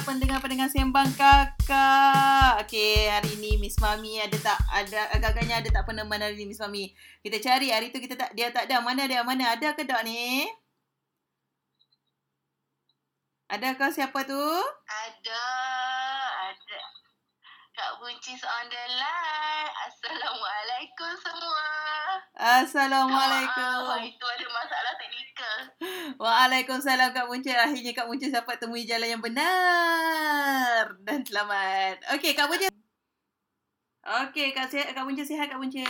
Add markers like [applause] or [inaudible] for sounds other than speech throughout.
pendengar-pendengar sembang kakak. Okey, hari ni Miss Mami ada tak ada agak-agaknya ada tak peneman hari ni Miss Mami. Kita cari hari tu kita tak dia tak ada. Mana dia? Mana ada ke tak ni? Adakah siapa tu? Ada, ada. Kak Buncis on the line. Assalamualaikum semua. Assalamualaikum. Maaf, itu ada masalah teknikal. Waalaikumsalam Kak Muncul. Akhirnya Kak Muncul dapat temui jalan yang benar. Dan selamat. Okey Kak Muncul. Okey Kak sihat Kak Muncul sihat Kak Muncul.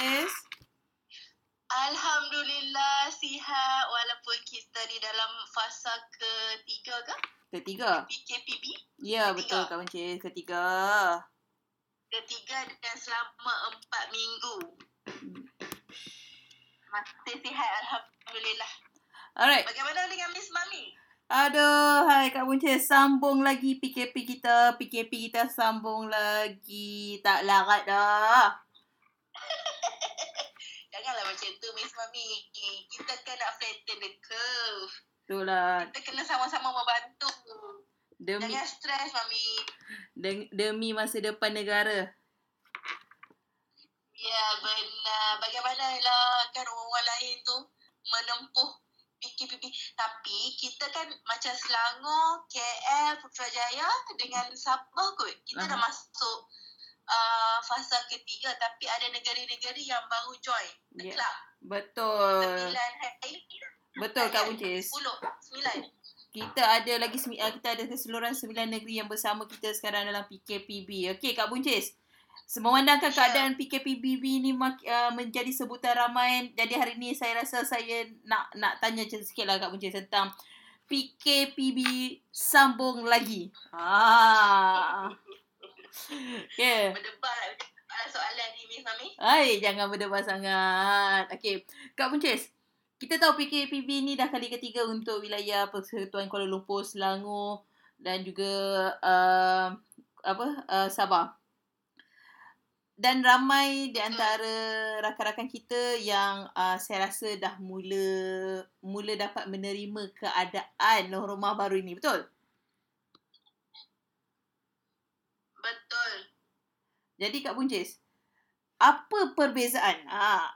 Alhamdulillah sihat walaupun kita di dalam fasa ketiga ke? Ketiga. PKPB? Ya Ketiga. betul Kak Muncul. Ketiga. Ketiga dan selama empat minggu. Masih sihat Alhamdulillah. Alright. Bagaimana dengan Miss Mami? Aduh, hai Kak Muncul. Sambung lagi PKP kita. PKP kita sambung lagi. Tak larat dah. [laughs] Janganlah macam tu Miss Mami. Kita kan nak flatten the curve. Itulah. Kita kena sama-sama membantu. Demi, Jangan stres Mami. de- demi masa depan negara. Ya benar. Bagaimana lah kan orang lain tu menempuh PKPB. Tapi kita kan macam Selangor, KL, Putrajaya dengan Sabah kot. Kita dah Aha. masuk uh, fasa ketiga. Tapi ada negara-negara yang baru join. The Ya. club. Betul. Sembilan hari. Betul Kak Muncul. Sepuluh. Sembilan. Kita ada lagi uh, kita ada keseluruhan sembilan negeri yang bersama kita sekarang dalam PKPB. Okey Kak Buncis. Memandangkan Ya. keadaan PKPB ni mak, uh, menjadi sebutan ramai. Jadi hari ni saya rasa saya nak nak tanya sikit lah Kak Buncis tentang PKPB sambung lagi. Ah. Okay. [laughs] Berdebat uh, soalan ni Miss Mami. Hai, jangan berdebat sangat. Okey, Kak Buncis. Kita tahu PKPB ni dah kali ketiga untuk wilayah Persekutuan Kuala Lumpur, Selangor dan juga uh, apa uh, Sabah. Dan ramai di antara rakan-rakan kita yang uh, saya rasa dah mula mula dapat menerima keadaan norma baru ini, betul? Betul. Jadi Kak Buncis, apa perbezaan ah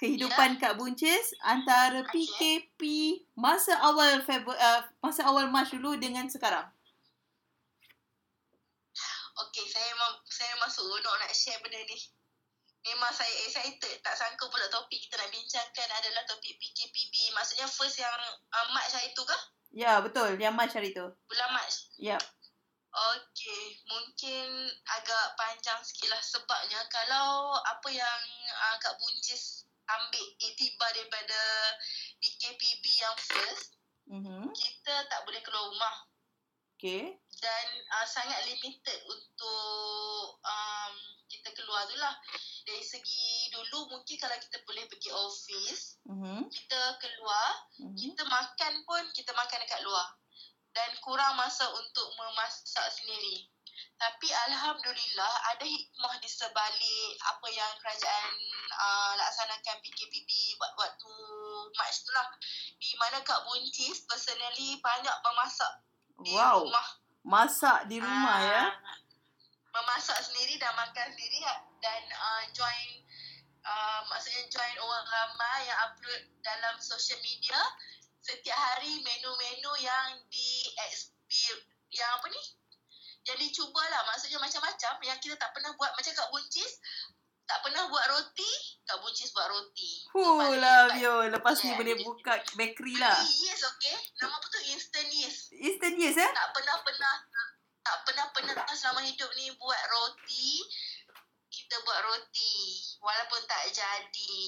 kehidupan Kak Buncis antara. PKP masa awal Februari uh, masa awal Mac dulu dengan sekarang? Okey, saya mem- saya memang seronok nak share benda ni. Memang saya excited. Tak sangka pula topik kita nak bincangkan adalah topik PKPB. Maksudnya first yang uh, March hari tu ke? Ya, betul. Yang Mac hari tu. Bulan March. Ya. Okey, mungkin agak panjang sikit lah sebabnya kalau apa yang uh, Kak Buncis ambil iktibar daripada PKPB yang first, Mhm. kita tak boleh keluar rumah. Okey. dan uh, sangat limited untuk um, kita keluar tu lah. Dari segi dulu mungkin kalau kita boleh pergi office, Mhm. kita keluar, Mhm. kita makan pun kita makan dekat luar. Dan kurang masa untuk memasak sendiri. Tapi Alhamdulillah ada hikmah di sebalik apa yang kerajaan uh, laksanakan PKPB buat waktu March tu lah. Di mana Kak Buncis personally banyak memasak di rumah. Masak di rumah ya. Memasak sendiri dan makan sendiri dan uh, join uh, maksudnya join orang ramai yang upload dalam social media setiap hari menu-menu yang di yang apa ni? Yang dicubalah maksudnya macam-macam yang kita tak pernah buat macam Kak Buncis tak pernah buat roti, Kak Buncis buat roti. Hulah, hebat. Bio. Lepas ni Yeah. boleh buka bakery lah. Yes, okay. Nama apa tu? Instant yes. Instant yes eh? tak pernah pernah tak pernah pernah selama hidup ni buat roti. Kita buat roti walaupun tak jadi.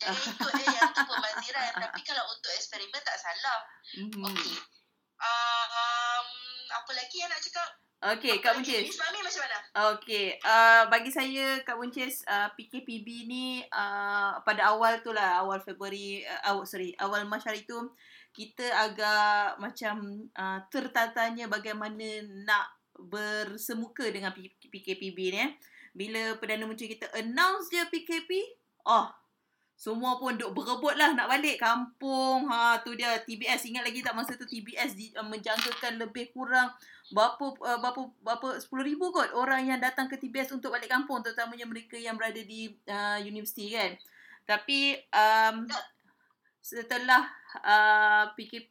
Jangan [laughs] ikut eh yang tu pembaziran. Tapi kalau untuk eksperimen tak salah. Mhm. okey. Uh, um, apa lagi yang nak cakap? Okey, Kak? Buncis. Miss Mami macam mana? Okey, uh, bagi saya Kak Buncis uh, PKPB ni uh, pada awal tu lah awal Februari uh, awal sorry awal Mac hari tu kita agak macam uh, tertatanya bagaimana nak bersemuka dengan PKPB ni eh. Bila Perdana Menteri kita announce je PKP, oh semua pun duk berebut lah nak balik kampung. Ha tu dia TBS ingat lagi tak masa tu TBS di, uh, menjangkakan lebih kurang berapa uh, berapa berapa 10,000 kot orang yang datang ke TBS untuk balik kampung terutamanya mereka yang berada di uh, universiti kan. Tapi um, setelah uh, PKP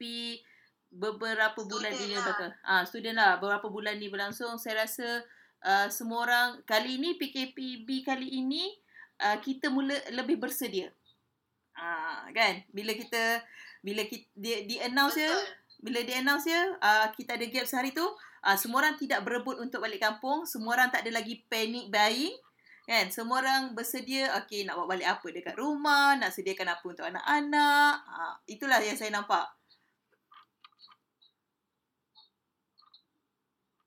beberapa bulan ini lah. betul. Ah student lah beberapa bulan ni berlangsung saya rasa uh, semua orang kali ini PKPB kali ini uh, kita mula lebih bersedia. Ah kan bila kita bila kita di, di announce ya bila di announce ya uh, kita ada gap sehari tu uh, semua orang tidak berebut untuk balik kampung semua orang tak ada lagi panic buying kan semua orang bersedia okey nak bawa balik apa dekat rumah nak sediakan apa untuk anak-anak uh, itulah yang saya nampak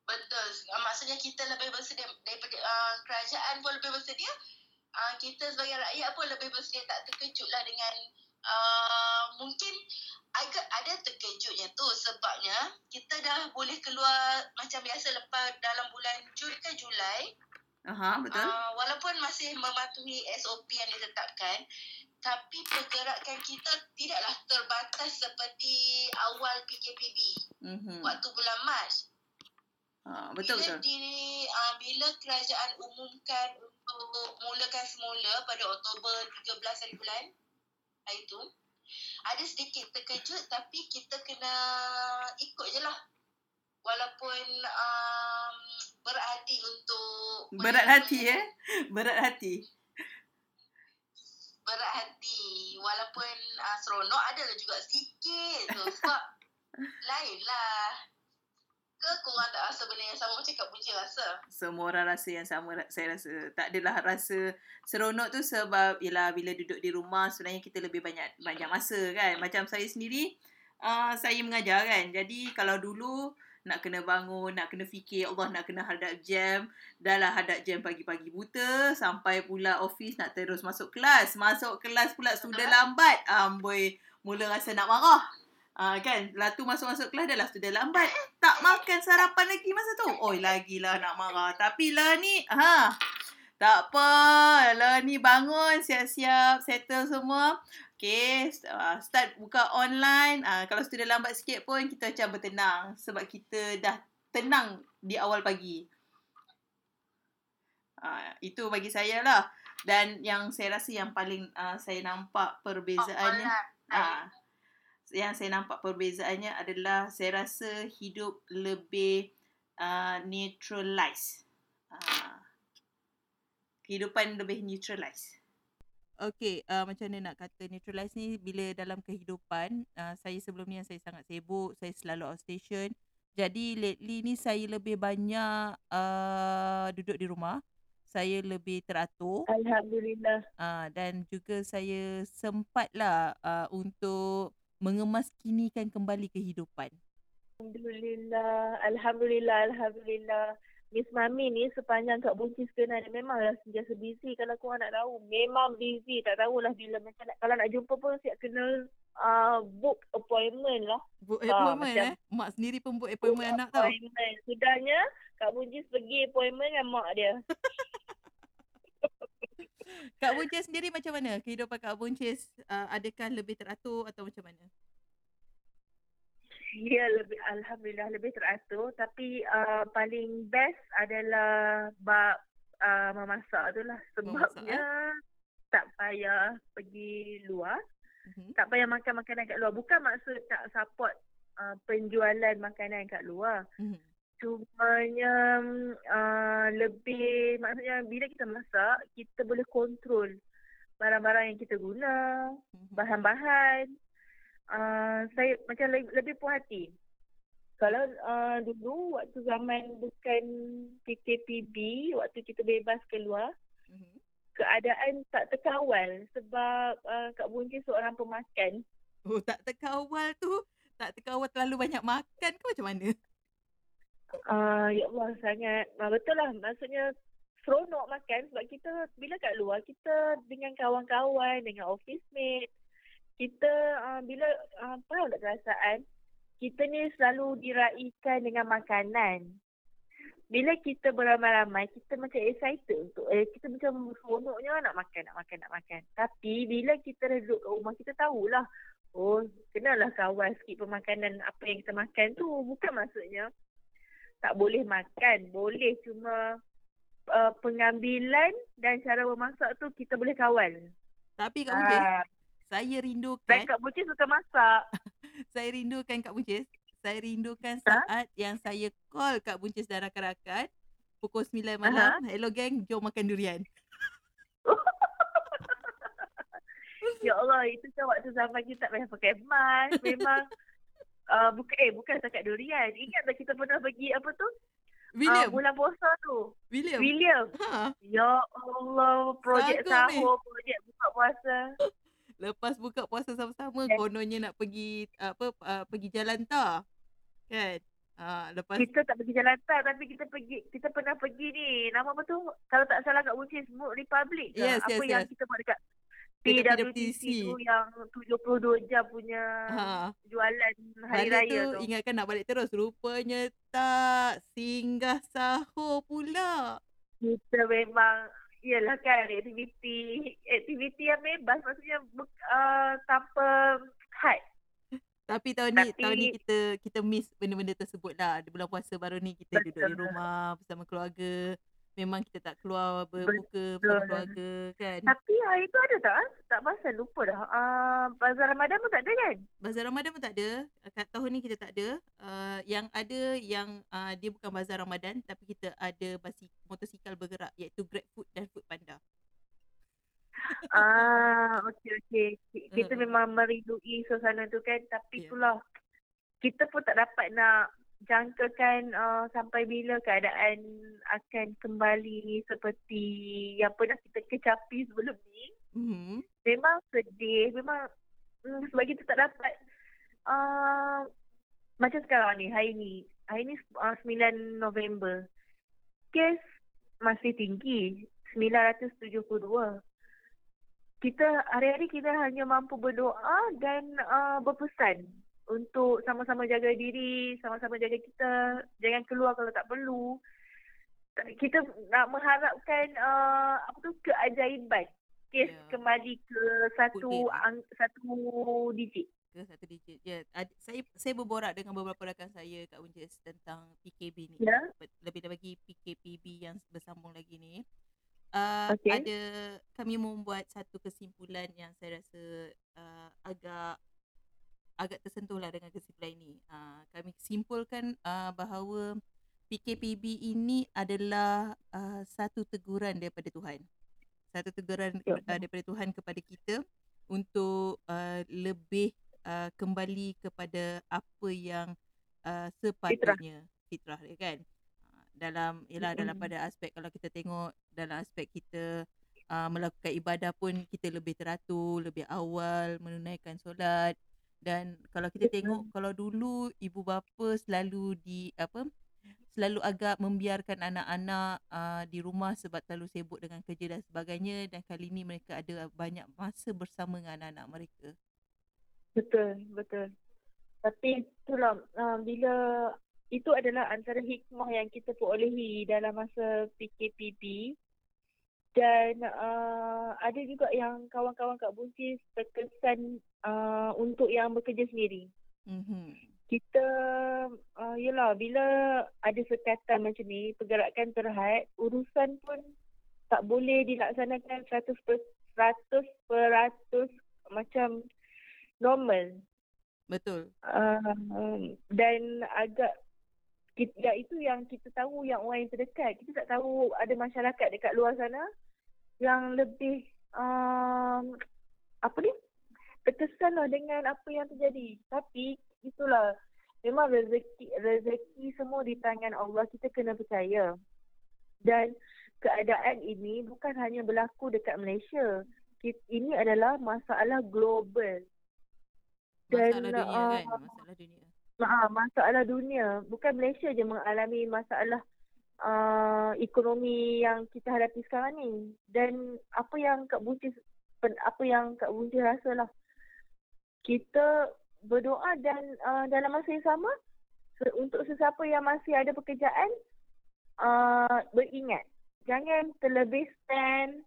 Betul. Uh, maksudnya kita lebih bersedia daripada uh, kerajaan pun lebih bersedia. Uh, kita sebagai rakyat pun lebih bersedia tak terkejutlah dengan uh, mungkin agak ada terkejutnya tu sebabnya kita dah boleh keluar macam biasa lepas dalam bulan Jun ke Julai. Aha, betul. Uh, walaupun masih mematuhi SOP yang ditetapkan tapi pergerakan kita tidaklah terbatas seperti awal PKPB. Mm-hmm. Waktu bulan Mac. Ha, betul bila betul. Di, uh, bila kerajaan umumkan untuk mulakan semula pada Oktober 13 hari bulan hari itu ada sedikit terkejut tapi kita kena ikut je lah walaupun um, berat hati untuk berat hati eh berat hati berat hati walaupun uh, seronok adalah juga sikit tu sebab [laughs] lain lah ke korang tak rasa benda yang sama macam Kak Punca rasa? Semua orang rasa yang sama saya rasa. Tak adalah rasa seronok tu sebab ialah bila duduk di rumah sebenarnya kita lebih banyak banyak masa kan. Macam saya sendiri uh, saya mengajar kan. Jadi kalau dulu nak kena bangun, nak kena fikir Allah nak kena hadap jam. Dah lah hadap jam pagi-pagi buta sampai pula office nak terus masuk kelas. Masuk kelas pula sudah lambat. Amboi, mula rasa nak marah. Ah uh, kan, lah tu masuk-masuk kelas dah lah sudah lambat. Tak makan sarapan lagi masa tu. Oi, lagilah nak marah. Tapi lah ni, ha. Tak apa. Lah ni bangun, siap-siap, settle semua. Okay, uh, start buka online. Uh, kalau sudah lambat sikit pun, kita macam bertenang. Sebab kita dah tenang di awal pagi. Uh, itu bagi saya lah. Dan yang saya rasa yang paling uh, saya nampak perbezaannya. Oh, uh, yang saya nampak perbezaannya adalah saya rasa hidup lebih uh, neutralize. Uh, kehidupan lebih neutralize. Okay, uh, macam mana nak kata neutralize ni bila dalam kehidupan uh, saya sebelum ni saya sangat sibuk, saya selalu outstation. Jadi lately ni saya lebih banyak uh, duduk di rumah. Saya lebih teratur. Alhamdulillah. Uh, dan juga saya sempatlah uh, untuk mengemaskinikan kembali kehidupan? Alhamdulillah, Alhamdulillah, Alhamdulillah. Miss Mami ni sepanjang Kak Buncis kenal dia memanglah sentiasa busy kalau korang nak tahu. Memang busy. Tak tahulah bila macam nak, kalau nak jumpa pun siap kena uh, book appointment lah. Book ah, appointment uh, eh? Mak sendiri pun book appointment book anak tau. Appointment. Sudahnya Kak Buncis pergi appointment dengan mak dia. [laughs] Kak Buncis sendiri macam mana? Kehidupan Kak Buncis uh, adakah lebih teratur atau macam mana? Ya, lebih alhamdulillah lebih teratur tapi uh, paling best adalah bab uh, memasak tu lah sebabnya memasak, eh? tak payah pergi luar. Uh-huh. Tak payah makan makanan kat luar. Bukan maksud tak support uh, penjualan makanan kat luar. Uh-huh. Cumanya uh, lebih maksudnya bila kita masak kita boleh kontrol barang-barang yang kita guna, mhm. bahan-bahan. Uh, saya macam lebih, lebih puas hati. Kalau uh, dulu waktu zaman bukan PKPB, waktu kita bebas keluar, mm-hmm. keadaan tak terkawal sebab uh, Kak Bunci seorang pemakan. Oh, tak terkawal tu? Tak terkawal terlalu banyak makan ke macam mana? Uh, ya Allah sangat. Uh, betul lah maksudnya seronok makan sebab kita bila kat luar kita dengan kawan-kawan, dengan office mate, kita uh, bila uh, faham tak perasaan kita ni selalu diraikan dengan makanan. bila kita beramai-ramai, kita macam excited untuk, eh, kita macam seronoknya nak makan, nak makan, nak makan. Tapi bila kita duduk kat rumah, kita tahulah, oh, kenalah kawal sikit pemakanan apa yang kita makan tu. Bukan maksudnya tak boleh makan. Boleh cuma uh, pengambilan dan cara memasak tu kita boleh kawal. Tapi Kak Buncis, uh, saya rindukan. Dan Kak Buncis suka masak. [laughs] saya rindukan Kak Buncis. Saya rindukan saat ha? yang saya call Kak Buncis dan rakan-rakan pukul 9 malam. Uh-huh. Hello gang, jom makan durian. [laughs] ya Allah, itu kan waktu zaman kita tak payah pakai mask. Memang [laughs] uh, bukan eh bukan setakat durian. Ingat tak kita pernah pergi apa tu? William. Uh, bulan puasa tu. William. William. Ha. Ya Allah, projek sahur, projek buka puasa. Lepas buka puasa sama-sama yes. kononnya nak pergi apa uh, pergi jalan tak? Kan? Uh, lepas kita tak pergi jalan tak tapi kita pergi kita pernah pergi ni nama apa tu kalau tak salah kat Wunci Smoke Republic ke yes, apa yes, yang yes. kita buat dekat PWTC tu yang 72 jam punya ha. jualan hari balik raya tu, tu. Ingatkan nak balik terus. Rupanya tak. Singgah sahur pula. Kita memang, iyalah kan aktiviti, aktiviti yang bebas maksudnya uh, tanpa had. Tapi tahun ni, Tapi, tahun ni kita kita miss benda-benda tersebut lah. Di bulan puasa baru ni kita betul. duduk di rumah bersama keluarga memang kita tak keluar berbuka bersama keluarga kan. Tapi hari tu ada tak? Tak pasal lupa dah. Uh, bazar Ramadan pun tak ada kan? Bazar Ramadan pun tak ada. Kat tahun ni kita tak ada. Uh, yang ada yang uh, dia bukan bazar Ramadan tapi kita ada basi motosikal bergerak iaitu Grab Food dan Food Panda. [laughs] Ah, okey okey. Kita uh. memang merindui suasana tu kan tapi yeah. itulah kita pun tak dapat nak jangkakan uh, sampai bila keadaan akan kembali seperti yang pernah kita kecapi sebelum ni. Mm-hmm. Memang sedih, memang mm, sebab kita tak dapat uh, macam sekarang ni, hari ni. Hari ni uh, 9 November. Kes masih tinggi, 972. Kita hari-hari kita hanya mampu berdoa dan uh, berpesan untuk sama-sama jaga diri, sama-sama jaga kita, jangan keluar kalau tak perlu. Kita nak mengharapkan uh, apa tu keajaiban. Kes yeah. kembali ke satu ang, satu digit. Ke satu digit. Ya, yeah. saya saya berborak dengan beberapa rakan saya kat Unjes tentang PKB ni. Yeah. Lebih lagi PKPB yang bersambung lagi ni. Uh, okay. ada kami membuat satu kesimpulan yang saya rasa uh, agak agak tersentuh lah dengan kesimpulan ini. Uh, kami simpulkan uh, bahawa PKPB ini adalah uh, satu teguran daripada Tuhan. Satu teguran uh, daripada Tuhan kepada kita untuk uh, lebih uh, kembali kepada apa yang uh, sepatutnya fitrah, fitrah dia kan. dalam ialah mm-hmm. dalam pada aspek kalau kita tengok dalam aspek kita uh, melakukan ibadah pun kita lebih teratur, lebih awal menunaikan solat, dan kalau kita tengok kalau dulu ibu bapa selalu di apa selalu agak membiarkan anak-anak uh, di rumah sebab terlalu sibuk dengan kerja dan sebagainya dan kali ini mereka ada banyak masa bersama dengan anak-anak mereka. Betul, betul. Tapi itulah uh, bila itu adalah antara hikmah yang kita perolehi dalam masa PKPB dan uh, ada juga yang kawan-kawan Kak Buncis terkesan uh, untuk yang bekerja sendiri. Mm-hmm. Kita, uh, yelah bila ada sekatan macam ni, pergerakan terhad, urusan pun tak boleh dilaksanakan 100%, 100% macam normal. Betul. Uh, dan agak kita, ya itu yang kita tahu yang orang yang terdekat. Kita tak tahu ada masyarakat dekat luar sana yang lebih um, apa ni terkesan lah dengan apa yang terjadi. Tapi itulah memang rezeki rezeki semua di tangan Allah kita kena percaya. Dan keadaan ini bukan hanya berlaku dekat Malaysia. Ini adalah masalah global. Dan, masalah dunia uh, kan? Masalah dunia. Uh, masalah dunia. Bukan Malaysia je mengalami masalah uh, ekonomi yang kita hadapi sekarang ni dan apa yang Kak Bunci apa yang Kak Bunci rasa lah kita berdoa dan uh, dalam masa yang sama untuk sesiapa yang masih ada pekerjaan uh, beringat. Jangan terlebih spend.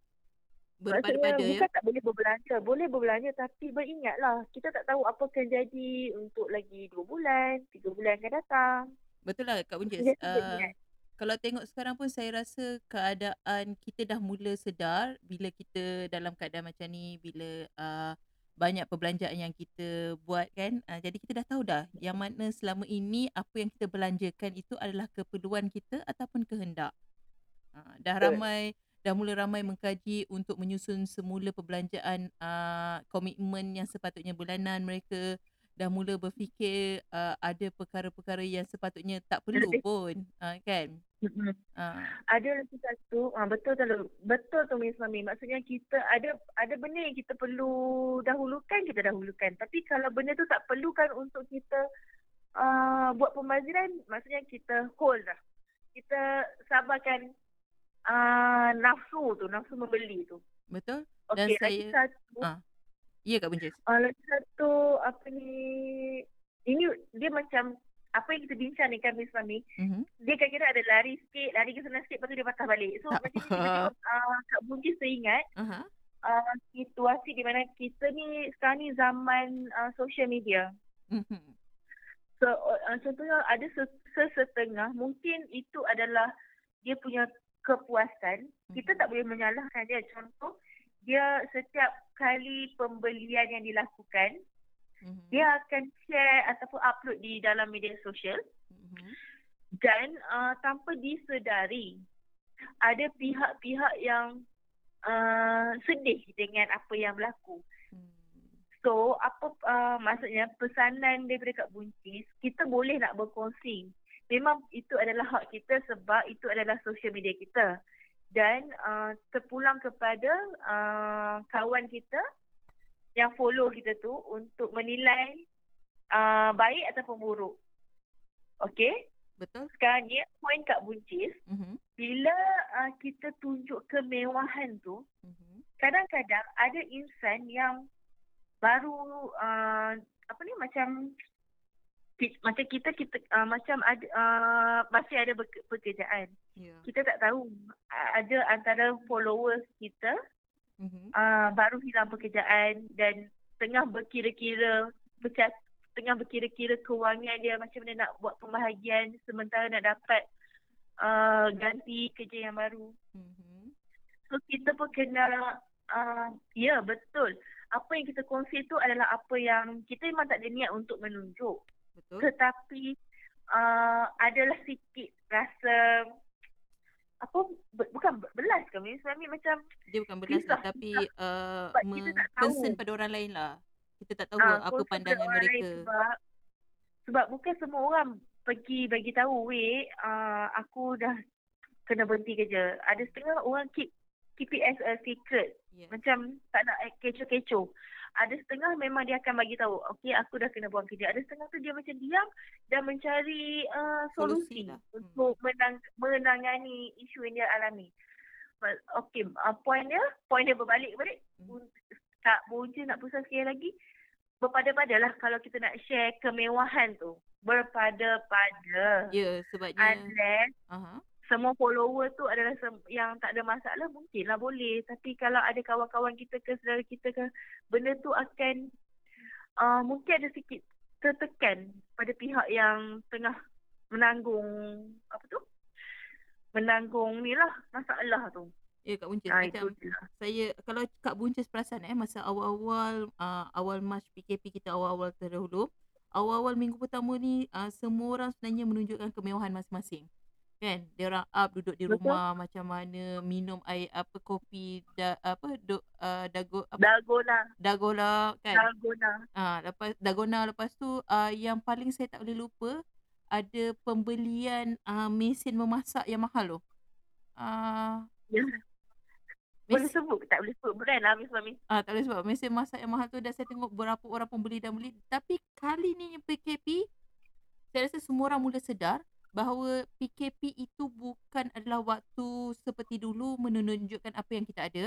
Berpada-pada Maksudnya ya. bukan tak boleh berbelanja. Boleh berbelanja tapi beringatlah. Kita tak tahu apa akan jadi untuk lagi dua bulan, tiga bulan akan datang. Betul lah Kak Buncis. Uh. Kalau tengok sekarang pun saya rasa keadaan kita dah mula sedar bila kita dalam keadaan macam ni, bila uh, banyak perbelanjaan yang kita buat kan. Uh, jadi kita dah tahu dah yang mana selama ini apa yang kita belanjakan itu adalah keperluan kita ataupun kehendak. Uh, dah ramai dah mula ramai mengkaji untuk menyusun semula perbelanjaan uh, komitmen yang sepatutnya bulanan mereka dah mula berfikir uh, ada perkara-perkara yang sepatutnya tak perlu pun uh, kan Uh, Ada lagi satu, ah, betul tu, betul tu Miss Mami. Maksudnya kita ada ada benda yang kita perlu dahulukan, kita dahulukan. Tapi kalau benda tu tak perlukan untuk kita uh, buat pembaziran, maksudnya kita hold lah. Kita sabarkan uh, nafsu tu, nafsu membeli tu. betul Dan Okey, lagi saya- satu, ah. ya Kak Buncis uh, lagi satu apa ni, ini dia macam apa yang kita bincang ni kan Miss Mami, mm-hmm. dia kadang-kadang ada lari sikit, lari ke sana sikit, lepas tu dia patah balik. So Tak macam ni tiba-tiba uh, Kak Bunci teringat uh-huh. uh, situasi di mana kita ni sekarang ni zaman uh, social media. mm-hmm. So uh, contohnya ada se- sesetengah mungkin itu adalah dia punya kepuasan. Kita tak boleh menyalahkan dia. Contoh dia setiap kali pembelian yang dilakukan, Mm-hmm. dia akan share ataupun upload di dalam media sosial. Mm-hmm. dan uh, tanpa disedari ada pihak-pihak yang uh, sedih dengan apa yang berlaku. Hmm. So apa uh, maksudnya pesanan daripada Kak Buncis, kita boleh nak berkongsi. Memang itu adalah hak kita sebab itu adalah social media kita. Dan uh, terpulang kepada uh, kawan kita yang follow kita tu untuk menilai uh, baik ataupun buruk. Okey? betul Sekarang ni poin Kak Buncis, mm-hmm. bila uh, kita tunjuk kemewahan tu, Mm-hmm. kadang-kadang ada insan yang baru uh, apa ni macam macam kita kita uh, macam ada uh, masih ada pekerjaan. yeah. Kita tak tahu ada antara followers kita mm-hmm. uh, baru hilang pekerjaan dan tengah berkira-kira bercat, tengah berkira-kira kewangan dia macam mana nak buat pembahagian sementara nak dapat uh, ganti kerja yang baru. Mm-hmm. So kita pun kena uh, ya betul. Apa yang kita kongsi tu adalah apa yang kita memang tak ada niat untuk menunjuk. betul Tetapi uh, adalah sikit rasa apa bukan belas ke Miss Mami macam dia bukan belas lah tapi uh, tahu. concern pada orang lain lah kita tak tahu Ah, apa pandangan mereka Sebab, sebab bukan semua orang pergi bagi tahu, weh, uh, aku dah kena berhenti kerja. Ada setengah orang keep keep it as a secret. yeah. Macam tak nak kecoh-kecoh. Ada setengah memang dia akan bagi tahu, okey aku dah kena buang kerja. Ada setengah tu dia macam diam dan mencari uh, Solusi solusi, lah. Hmm. untuk menang, menangani isu yang dia alami. Okey, uh, point dia, point dia berbalik balik. Hmm. Kak Bunci nak pesan sekali lagi. Berpada-padalah kalau kita nak share kemewahan tu. Berpada-pada. ya sebabnya Unless aha semua follower tu adalah sem- yang tak ada masalah mungkinlah boleh tapi kalau ada kawan-kawan kita ke saudara kita ke benda tu akan uh, mungkin ada sikit tertekan pada pihak yang tengah menanggung apa tu menanggung ni lah masalah tu. ya Kak Buncis Ha, macam lah. saya kalau Kak Buncis perasan eh masa awal-awal uh, awal March PKP kita awal-awal terdahulu awal-awal minggu pertama ni uh, semua orang sebenarnya menunjukkan kemewahan masing-masing kan dia orang up duduk di Betul. rumah macam mana minum air apa kopi da, apa do, uh, dago apa Dalgona, dagola kan dalgona. Ah, lepas Dagona lepas tu uh, yang paling saya tak boleh lupa ada pembelian uh, mesin memasak yang mahal tu. Ah, Ya. Boleh mesin, sebut ke tak boleh sebut brand lah Miss Mami. ah, tak boleh sebab mesin masak yang mahal tu dah saya tengok berapa orang pembeli dah beli. Tapi kali ni PKP saya rasa semua orang mula sedar bahawa PKP itu bukan adalah waktu seperti dulu menunjukkan apa yang kita ada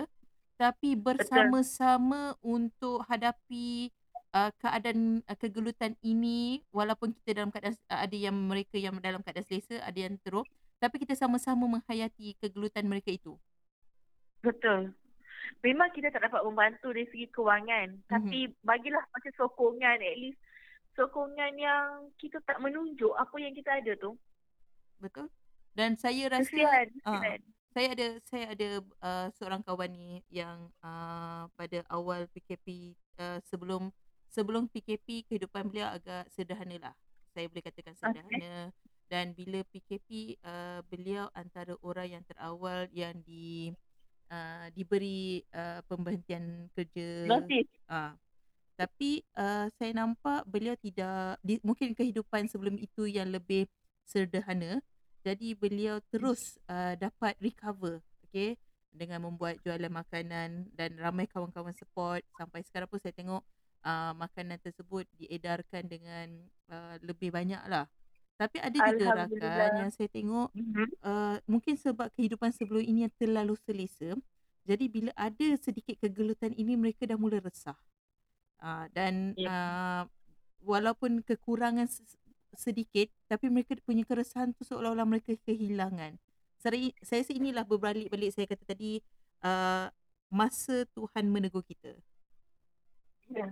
tapi bersama-sama untuk hadapi uh, keadaan uh, kegelutan ini walaupun kita dalam keadaan uh, ada yang mereka yang dalam keadaan selesa ada yang teruk tapi kita sama-sama menghayati kegelutan mereka itu. Betul. Memang kita tak dapat membantu dari segi kewangan. Mm-hmm. Tapi bagilah macam sokongan at least. Sokongan yang kita tak menunjuk apa yang kita ada tu. Betul. Dan saya rasa Kesian. Uh, saya ada saya ada uh, seorang kawan ni yang uh, pada awal PKP uh, sebelum sebelum PKP kehidupan beliau agak sederhana lah. Saya boleh katakan sederhana. Okay. Dan bila PKP uh, beliau antara orang yang terawal yang di uh, diberi uh, pemberhentian kerja. Notis. Uh, tapi uh, saya nampak beliau tidak di, mungkin kehidupan sebelum itu yang lebih sederhana. Jadi beliau terus uh, dapat recover, okay, dengan membuat jualan makanan dan ramai kawan-kawan support sampai sekarang pun saya tengok uh, makanan tersebut diedarkan dengan uh, lebih banyak lah. Tapi ada juga rakan yang saya tengok mm-hmm. uh, mungkin sebab kehidupan sebelum ini yang terlalu selesa. Jadi bila ada sedikit kegelutan ini mereka dah mula resah. Uh, dan yeah. uh, walaupun kekurangan sedikit tapi mereka punya keresahan tu seolah-olah mereka kehilangan. Saya, saya rasa inilah berbalik-balik saya kata tadi uh, masa Tuhan menegur kita. Ya.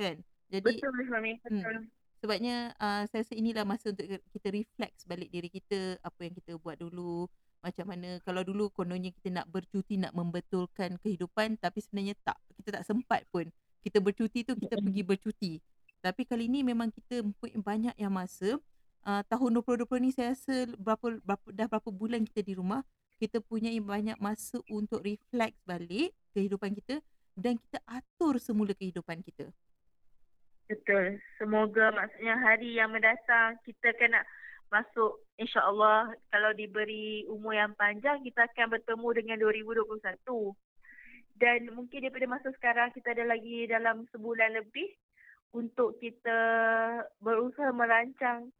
Kan? Jadi Betul Mami. Hmm. Betul. Hmm, sebabnya uh, saya rasa inilah masa untuk kita reflect balik diri kita apa yang kita buat dulu macam mana kalau dulu kononnya kita nak bercuti nak membetulkan kehidupan tapi sebenarnya tak kita tak sempat pun kita bercuti tu kita pergi bercuti tapi kali ini memang kita mempunyai banyak yang masa uh, tahun 2020 ni saya rasa berapa, berapa dah berapa bulan kita di rumah kita punya banyak masa untuk reflect balik kehidupan kita dan kita atur semula kehidupan kita Betul. Semoga maksudnya hari yang mendatang kita nak masuk insya-Allah kalau diberi umur yang panjang kita akan bertemu dengan 2021. Dan mungkin daripada masa sekarang kita ada lagi dalam sebulan lebih untuk kita berusaha merancang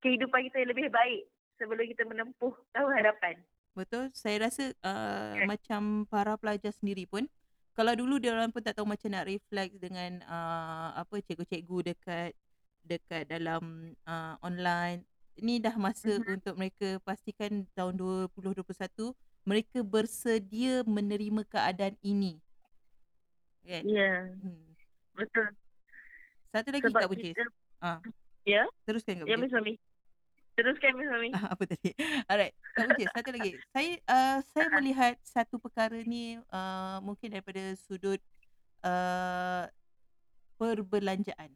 kehidupan kita yang lebih baik sebelum kita menempuh tahun hadapan. Betul. Saya rasa uh, okay. macam para pelajar sendiri pun kalau dulu dia orang pun tak tahu macam nak reflect dengan uh, apa cikgu-cikgu dekat dekat dalam uh, online ini dah masa uh-huh. untuk mereka pastikan tahun 2021 mereka bersedia menerima keadaan ini kan ya yeah. hmm. betul satu lagi Sebab Kak Buncis kita... ah ya teruskan Kak ya Miss Mami Teruskan Miss Mami. Ah, [laughs] apa tadi? Alright. Kak Uji, satu lagi. Saya uh, saya melihat satu perkara ni uh, mungkin daripada sudut uh, perbelanjaan.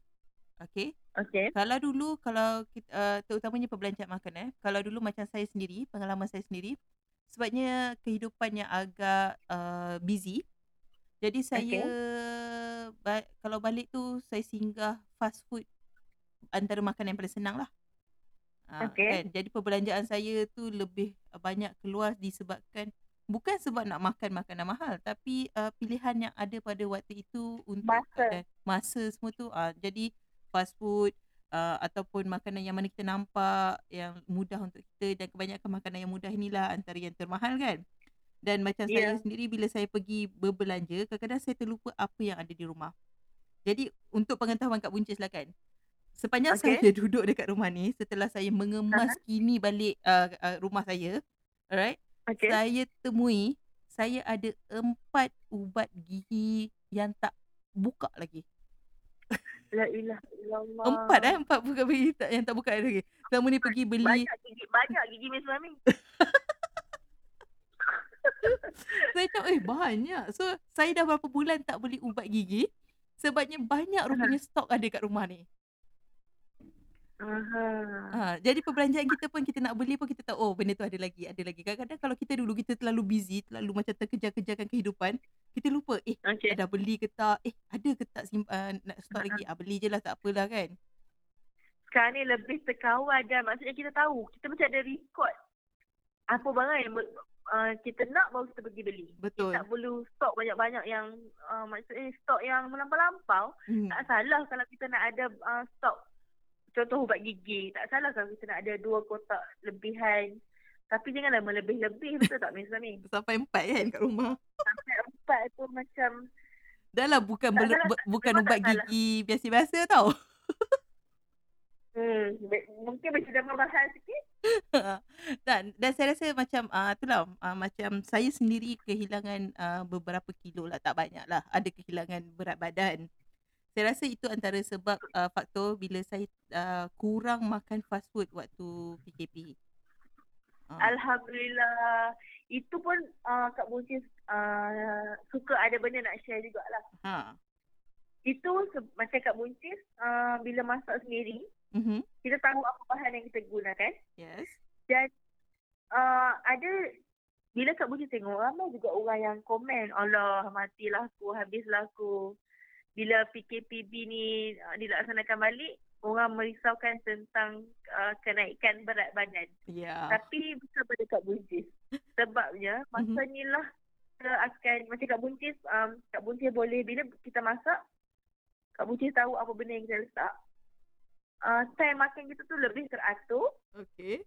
Okay. Okay. Kalau dulu, kalau kita, uh, terutamanya perbelanjaan makanan, eh, kalau dulu macam saya sendiri, pengalaman saya sendiri, sebabnya kehidupan yang agak uh, busy, jadi saya okay. Ba- kalau balik tu saya singgah fast food antara makanan yang paling senang lah. Ha, okay. kan? Jadi perbelanjaan saya tu lebih banyak keluar disebabkan bukan sebab nak makan makanan mahal tapi uh, pilihan yang ada pada waktu itu untuk masa, uh, masa semua tu uh, jadi fast food uh, ataupun makanan yang mana kita nampak yang mudah untuk kita dan kebanyakan makanan yang mudah inilah antara yang termahal kan. Dan macam yeah. saya sendiri bila saya pergi berbelanja kadang-kadang saya terlupa apa yang ada di rumah. Jadi untuk pengetahuan Kak Buncis lah kan. Sepanjang okay. saya [laughs] duduk dekat rumah ni setelah saya mengemas uh-huh. kini balik uh, uh, rumah saya, alright? Okay. Saya temui saya ada empat ubat gigi yang tak buka lagi. La ilaha illallah. Empat eh, empat buka gigi tak, yang tak buka lagi. Kamu ni pergi beli banyak gigi, banyak gigi Miss Mami. [laughs] saya tahu eh banyak. So saya dah berapa bulan tak beli ubat gigi sebabnya banyak rupanya stok ada kat rumah ni. Aha. Ha, jadi perbelanjaan kita pun kita nak beli pun kita tahu oh benda tu ada lagi, ada lagi. Kadang-kadang kalau kita dulu kita terlalu busy, terlalu macam terkejar-kejarkan kehidupan, kita lupa eh okay. dah beli ke tak, eh ada ke tak simpan nak stok lagi. Ah beli je lah tak apalah kan. Sekarang ni lebih terkawal dan maksudnya kita tahu, kita macam ada record apa barang yang uh, kita nak baru kita pergi beli. Betul. Kita tak perlu stok banyak-banyak yang uh, maksudnya stok yang melampau-lampau. Hmm. Tak salah kalau kita nak ada uh, stok contoh ubat gigi. Tak salah kalau kita nak ada dua kotak lebihan. Tapi janganlah melebih-lebih betul tak Miss Mami? [laughs] Sampai empat kan kat rumah. Sampai empat tu macam... Dah lah bukan, bel- salah, bukan ubat gigi biasa-biasa tau. [laughs] hmm, mungkin macam dah mahal sikit. [laughs] dan dan saya rasa macam ah uh, itulah uh, macam saya sendiri kehilangan uh, beberapa kilo lah tak banyak lah ada kehilangan berat badan. Saya rasa itu antara sebab uh, faktor bila saya uh, kurang makan fast food waktu PKP uh. Alhamdulillah. Itu pun uh, Kak Buncis uh, suka ada benda nak share jugalah. Ha. itu macam Kak Buncis uh, bila masak sendiri Mm-hmm. Kita tahu apa bahan yang kita gunakan. Yes. Dan uh, ada bila Kak Buci tengok ramai juga orang yang komen Allah matilah aku, habislah aku. Bila PKPB ni uh, dilaksanakan balik, orang merisaukan tentang uh, kenaikan berat badan. Yeah. Tapi bukan pada Kak Buncis. Sebabnya masa mm-hmm. ni lah kita akan macam Kak Buncis, um, Kak Buncis boleh bila kita masak, Kak Buncis tahu apa benda yang kita letak uh, time makan kita tu lebih teratur. Okey.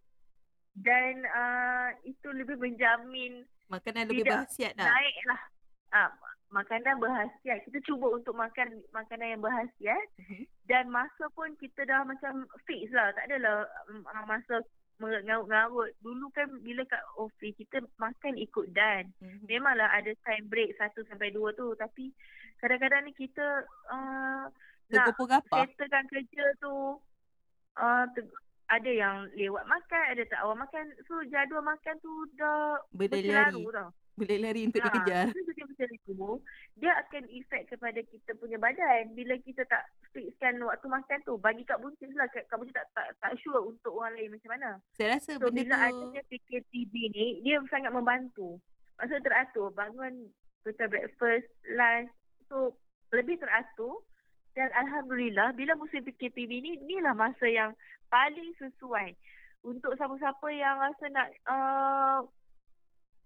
Dan uh, itu lebih menjamin makanan lebih berhasiat dah. Naiklah. Ah, uh, makanan berhasiat. Kita cuba untuk makan makanan yang berhasiat. Uh-huh. Dan masa pun kita dah macam fix lah. Tak adalah uh, masa mengarut-ngarut. Dulu kan bila kat office kita makan ikut dan. Uh-huh. Memanglah ada time break satu sampai dua tu. Tapi kadang-kadang ni kita uh, nak settlekan kerja tu uh, ada yang lewat makan, ada tak awal makan. So jadual makan tu dah berlari. Tau. Berlari untuk ha, dikejar. Macam itu, dia akan efek kepada kita punya badan. Bila kita tak fixkan waktu makan tu, bagi Kak Buncis lah. Kak, Kak Buncis tak, tak, tak sure untuk orang lain macam mana. Saya rasa so, benda bila tu... adanya PKTB ni, dia sangat membantu. Maksudnya teratur. Bangun, kita breakfast, lunch. So, lebih teratur. Dan Alhamdulillah bila musim PKPB ni, inilah masa yang paling sesuai untuk siapa-siapa yang rasa nak uh,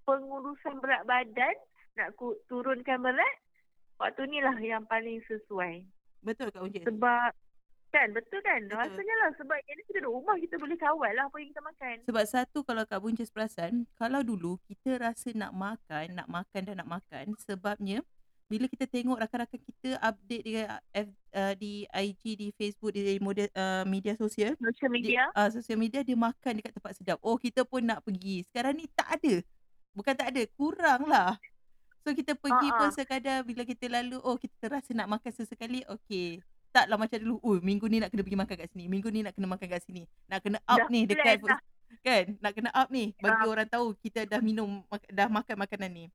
pengurusan berat badan, nak turunkan berat, waktu ni lah yang paling sesuai. Betul Kak Ujian? Sebab Kan betul kan betul. Rasanya lah Sebab ini kita duduk rumah Kita boleh kawal lah Apa yang kita makan Sebab satu Kalau Kak Buncis perasan Kalau dulu Kita rasa nak makan Nak makan dan nak makan Sebabnya bila kita tengok rakan-rakan kita update di F, uh, di IG di Facebook di media uh, media sosial social media? di, uh, social media dia makan dekat tempat sedap. Oh kita pun nak pergi. Sekarang ni tak ada. Bukan tak ada kurang lah. So kita pergi uh-huh. pun sekadar bila kita lalu oh kita terasa nak makan sesekali okey. Taklah macam dulu oh minggu ni nak kena pergi makan kat sini minggu ni nak kena makan kat sini. Nak kena up dah ni dekat dah. kan nak kena up ni. Bagi uh. orang tahu kita dah minum dah makan makanan ni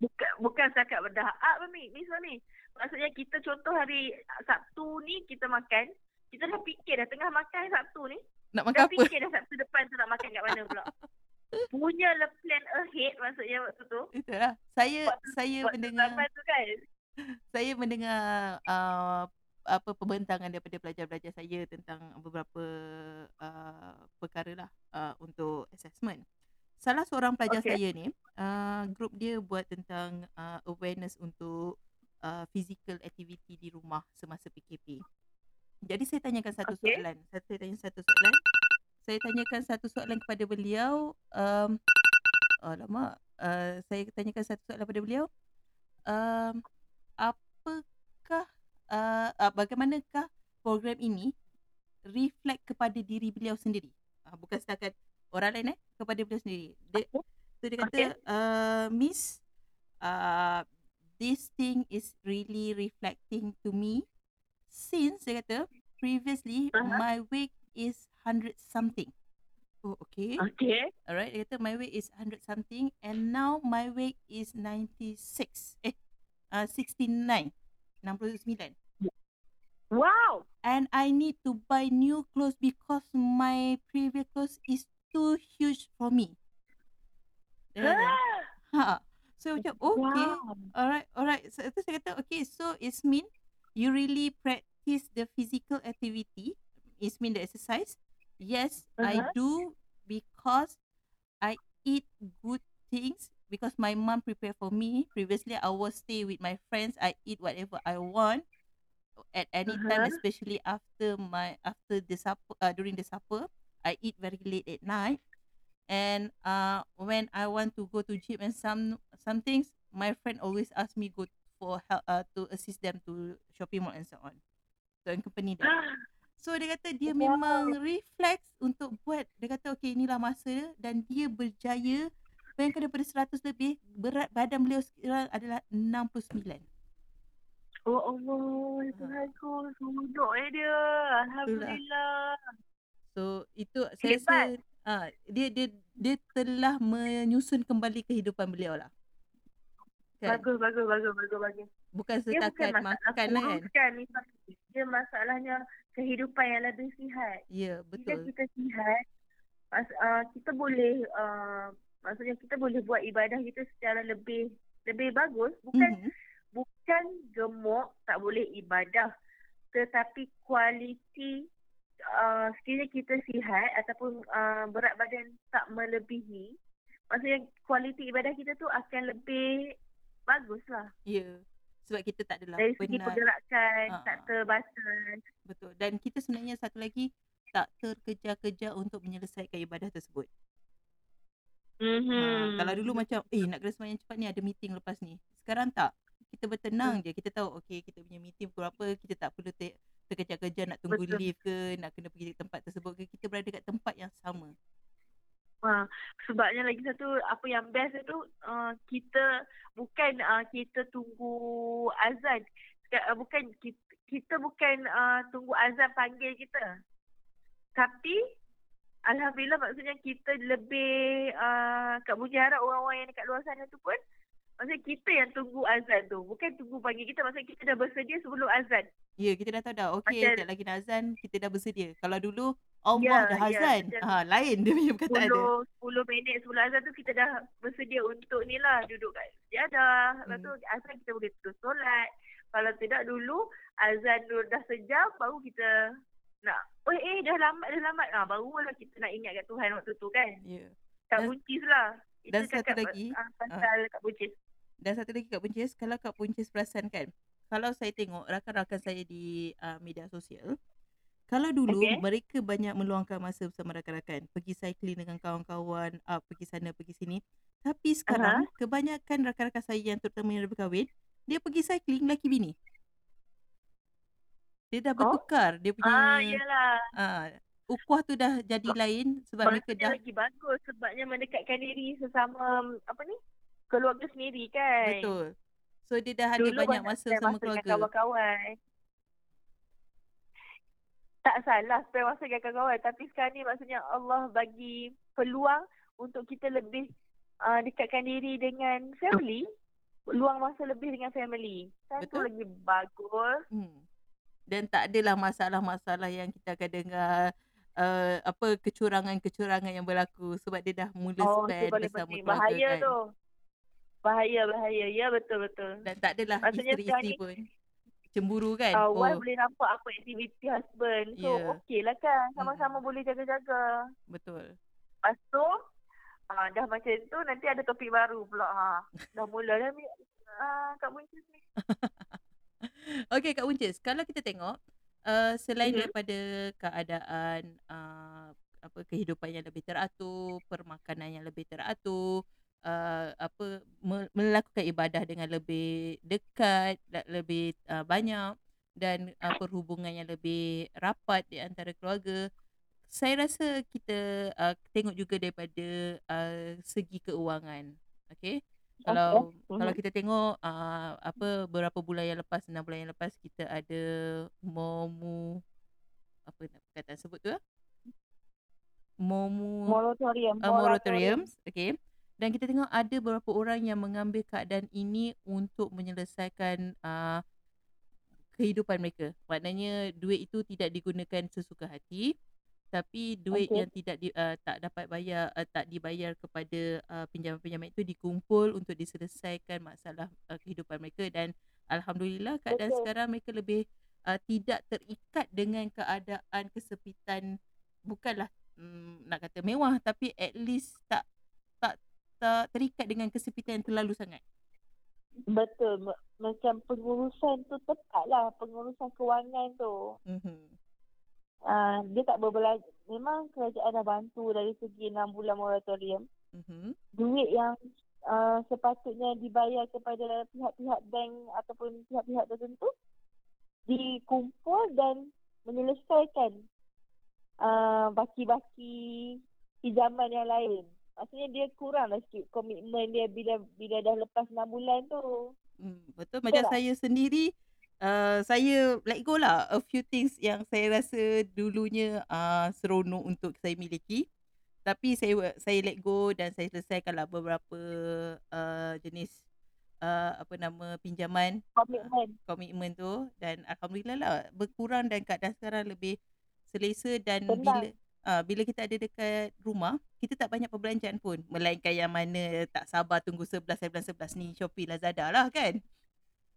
bukan bukan setakat dah up Mami. Ni ni. Maksudnya kita contoh hari Sabtu ni kita makan, kita dah fikir dah tengah makan Sabtu ni. Nak makan dah apa? Fikir dah Sabtu depan tu nak makan kat mana pula. [laughs] Punya le plan ahead maksudnya waktu tu. Itulah. Saya waktu, saya waktu mendengar tu kan. [laughs] Saya mendengar uh, apa pembentangan daripada pelajar-pelajar saya tentang beberapa uh, perkara lah uh, untuk assessment salah seorang pelajar okay. saya ni uh, group dia buat tentang uh, awareness untuk uh, physical activity di rumah semasa PKP. Jadi saya tanyakan satu okay. soalan. Saya tanya satu soalan. Saya tanyakan satu soalan kepada beliau. Um, oh lama. Uh, saya tanyakan satu soalan kepada beliau. Um, apakah, uh, uh, bagaimanakah program ini reflect kepada diri beliau sendiri? Uh, bukan setakat orang lain eh kepada beliau sendiri. Dia so dia kata okay. uh, miss uh, this thing is really reflecting to me since dia kata previously uh-huh. my weight is 100 something. Oh okay. Okay. Alright dia kata my weight is 100 something and now my weight is 96. Eh uh, 69. 69. Wow. And I need to buy new clothes because my previous clothes is too huge for me. [gasps] ha. So macam okay. Wow. Alright, alright. So itu saya kata okay, so it's mean you really practice the physical activity. It's mean the exercise. Yes, uh-huh. I do because I eat good things because my mom prepare for me. Previously, I was stay with my friends. I eat whatever I want at any uh-huh. time, especially after my after the supper uh, during the supper. I eat very late at night. And uh, when I want to go to gym and some some things, my friend always ask me go for help uh, to assist them to shopping mall and so on. So in company that. [gasps] So dia kata dia Wow. memang reflex untuk buat dia kata okey inilah masa dia dan dia berjaya bayangkan daripada 100 lebih berat badan beliau sekarang adalah 69. Oh Allah, Ha. Tuhanku, suduk eh dia. Alhamdulillah. So itu saya rasa Hebat. ah dia dia dia telah menyusun kembali kehidupan beliau lah. Kan? Bagus, bagus, bagus, bagus, bagus. Bukan Dia bukan setakat masalah makan lah kan. kurus kan misalnya. Dia masalahnya kehidupan yang lebih sihat. Ya, Bila betul. kita sihat, mas, uh, kita boleh uh, maksudnya kita boleh buat ibadah kita secara lebih lebih bagus. Bukan Mhm. bukan gemuk tak boleh ibadah. Tetapi kualiti uh, sekiranya kita sihat ataupun uh, berat badan tak melebihi, maksudnya kualiti ibadah kita tu akan lebih bagus lah. Ya. Sebab kita tak adalah Dari segi penat. pergerakan, Ah, tak ah. terbatas. Betul. Dan kita sebenarnya satu lagi tak terkejar-kejar untuk menyelesaikan ibadah tersebut. Mm-hmm. Ha, kalau dulu macam eh nak kena sembahyang cepat ni ada meeting lepas ni. Sekarang tak. Kita bertenang je. Kita tahu okey kita punya meeting pukul berapa. Kita tak perlu ter, terkejar-kejar nak tunggu Betul. lift ke, nak kena pergi ke tempat tersebut ke. Kita berada kat tempat yang sama. Ha, sebabnya lagi satu apa yang best itu uh, kita bukan uh, kita tunggu azan. Uh, bukan kita, kita bukan uh, tunggu azan panggil kita. Tapi alhamdulillah maksudnya kita lebih uh, Kak Puji harap orang-orang yang dekat luar sana tu pun maksudnya kita yang tunggu azan tu. Bukan tunggu panggil kita maksudnya kita dah bersedia sebelum azan. Ya, kita dah tahu dah. Okey, Macam- sekejap lagi nak azan, kita dah bersedia. Kalau dulu Allah Ya, dah ya, azan. macam- ha, lain dia punya perkataan dia. 10, 10 minit sebelum azan tu kita dah bersedia untuk ni lah duduk kat sejadah. Lepas tu Hmm. azan kita boleh terus solat. Kalau tidak dulu azan dulu dah sejam baru kita nak oh eh dah lambat dah lambat ah barulah kita nak ingat kat Tuhan waktu tu kan. Ya. Kak Dan- Buncis lah. dan satu lagi, ah, pasal Kak Buncis. Dan satu lagi Kak Puncis, kalau Kak Puncis perasan kan, kalau saya tengok rakan-rakan saya di uh, media sosial, kalau dulu Okey. mereka banyak meluangkan masa bersama rakan-rakan, pergi cycling dengan kawan-kawan, uh, pergi sana pergi sini. Tapi sekarang kebanyakan rakan-rakan saya yang terutama yang dah berkahwin, dia pergi cycling laki bini. Dia dah Oh? bertukar dia punya Ah yalah. uh, ukuah tu dah jadi lain sebab mereka Maksudnya dah lagi bagus sebabnya mendekatkan diri sesama apa ni? Keluarga sendiri kan. betul. So dia dah ada Dulu banyak masa bersama masa keluarga. kawan-kawan. Tak salah spend masa dengan kawan-kawan. Tapi sekarang ni maksudnya Allah bagi peluang untuk kita lebih uh, dekatkan diri dengan family. Luang masa lebih dengan family. Kan tu Betul. lagi bagus. Hmm. Dan tak adalah masalah-masalah yang kita akan dengar uh, apa kecurangan-kecurangan yang berlaku sebab dia dah mula Oh, spend bersama keluarga Bahaya kan. tu. Bahaya, bahaya. Ya, betul-betul. Dan tak adalah Maksudnya isteri-isteri ni- pun cemburu kan. Uh, oh, wife boleh nampak apa aktiviti husband. So, Ya. okey lah kan. Sama-sama boleh jaga-jaga. betul. Lepas tu, ah, dah macam tu nanti ada topik baru pula. Ha. Dah mula dah ambil ah, Kak Buncis ni. [laughs] Okey Kak Buncis, kalau kita tengok uh, selain Mhm. daripada keadaan uh, apa kehidupan yang lebih teratur, permakanan yang lebih teratur, uh, apa me- melakukan ibadah dengan lebih dekat, lebih uh, banyak dan uh, perhubungan yang lebih rapat di antara keluarga. Saya rasa kita uh, tengok juga daripada uh, segi keuangan. Okey. Kalau Mhm. kalau kita tengok uh, apa beberapa bulan yang lepas, enam bulan yang lepas kita ada momu apa nak perkataan sebut tu ah? Momu Moratorium. uh, moratoriums, okay. Dan kita tengok ada beberapa orang yang mengambil keadaan ini untuk menyelesaikan uh, kehidupan mereka. Maknanya duit itu tidak digunakan sesuka hati, tapi duit Okey. yang tidak di, uh, tak dapat bayar uh, tak dibayar kepada uh, pinjaman-pinjaman itu dikumpul untuk diselesaikan masalah uh, kehidupan mereka dan alhamdulillah keadaan Betul. sekarang mereka lebih uh, tidak terikat dengan keadaan kesepitan bukanlah mm, nak kata mewah tapi at least tak tak terikat dengan kesepitan yang terlalu sangat. Betul. Macam pengurusan tu tepat lah. Pengurusan kewangan tu. Mhm. Uh, dia tak berbelanja. Memang kerajaan dah bantu dari segi 6 bulan moratorium. Mhm. Duit yang uh, sepatutnya dibayar kepada pihak-pihak bank ataupun pihak-pihak tertentu dikumpul dan menyelesaikan uh, baki-baki pinjaman yang lain. Maksudnya dia kurang lah sikit komitmen dia bila bila dah lepas 6 bulan tu. Hmm, betul macam tak? saya sendiri uh, saya let go lah a few things yang saya rasa dulunya uh, seronok untuk saya miliki. Tapi saya saya let go dan saya selesaikan lah beberapa uh, jenis uh, apa nama pinjaman Komitmen. komitmen tu dan alhamdulillah lah berkurang dan keadaan sekarang lebih selesa dan Tenang. bila uh, bila kita ada dekat rumah kita tak banyak perbelanjaan pun. Melainkan yang mana tak sabar tunggu 11 bulan 11 ni Shopee Lazada lah kan?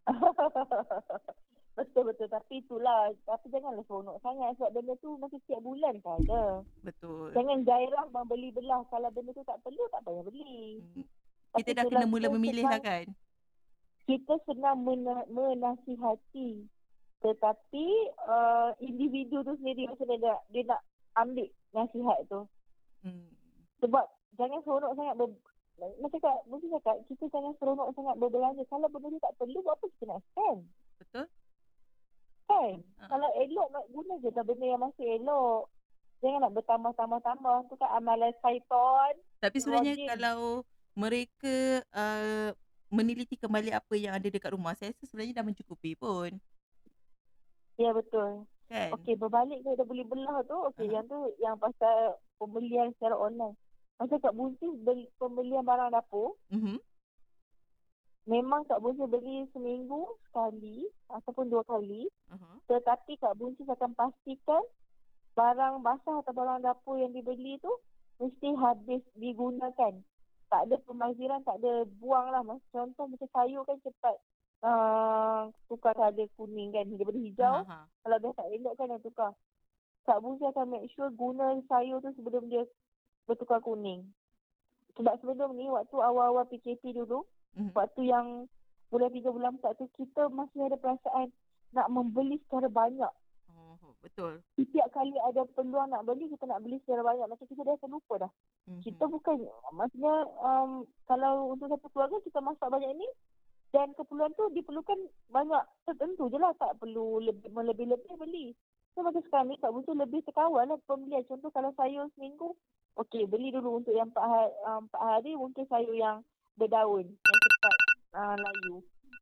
[laughs] Betul betul. Tapi itulah tapi janganlah seronok sangat sebab benda tu mesti setiap bulan kan ada. betul. Jangan gairah membeli belah. Kalau benda tu tak perlu tak payah beli. Hmm, Tapi kita dah kena mula memilih lah kan? Kita senang mena- menasihati. Tetapi uh, individu tu sendiri macam dia nak, dia nak ambil nasihat tu. hmm. Sebab jangan seronok sangat ber, macam cakap, mesti cakap kita jangan seronok sangat berbelanja. Kalau benda tu tak perlu, buat apa kita nak spend? betul Kan? Ha. Kalau elok, nak guna je lah benda yang masih elok. Jangan nak bertambah-tambah-tambah. Tu kan amalan syaitan. tapi sebenarnya Rajin. kalau mereka uh, meneliti kembali apa yang ada dekat rumah saya rasa sebenarnya dah mencukupi pun Ya betul. Kan Okey, berbalik ke dah beli belah tu. Okey, Ha. yang tu yang pasal pembelian secara online. Macam Kak Bunsi beli pembelian barang dapur, Mhm. memang Kak Bunsi beli seminggu sekali ataupun dua kali. Uh-huh. Tetapi Kak Buncis akan pastikan barang basah atau barang dapur yang dibeli tu mesti habis digunakan. Tak ada pemaziran, tak ada buang lah. Contoh macam sayur kan cepat uh, tukar colour kuning kan. Daripada hijau, ha. kalau dah tak elok kan dia tukar. Kak Buncis akan make sure guna sayur tu sebelum dia bertukar kuning. Sebab sebelum ni waktu awal-awal PKP dulu, Mhm. waktu yang bulan 3 bulan 4 tu kita masih ada perasaan nak membeli secara banyak. Oh, betul. Setiap kali ada peluang nak beli, kita nak beli secara banyak. Macam kita dah terlupa dah. Mhm. Kita bukan, maksudnya um, kalau untuk satu keluarga kita masak banyak ni dan keperluan tu diperlukan banyak tertentu je lah. Tak perlu lebih, melebih-lebih beli. So macam sekarang ni Kak Buntu lebih terkawal lah pembelian. Contoh kalau sayur seminggu, okey beli dulu untuk yang 4 hari, um, 4 hari mungkin sayur yang berdaun, yang cepat uh, layu.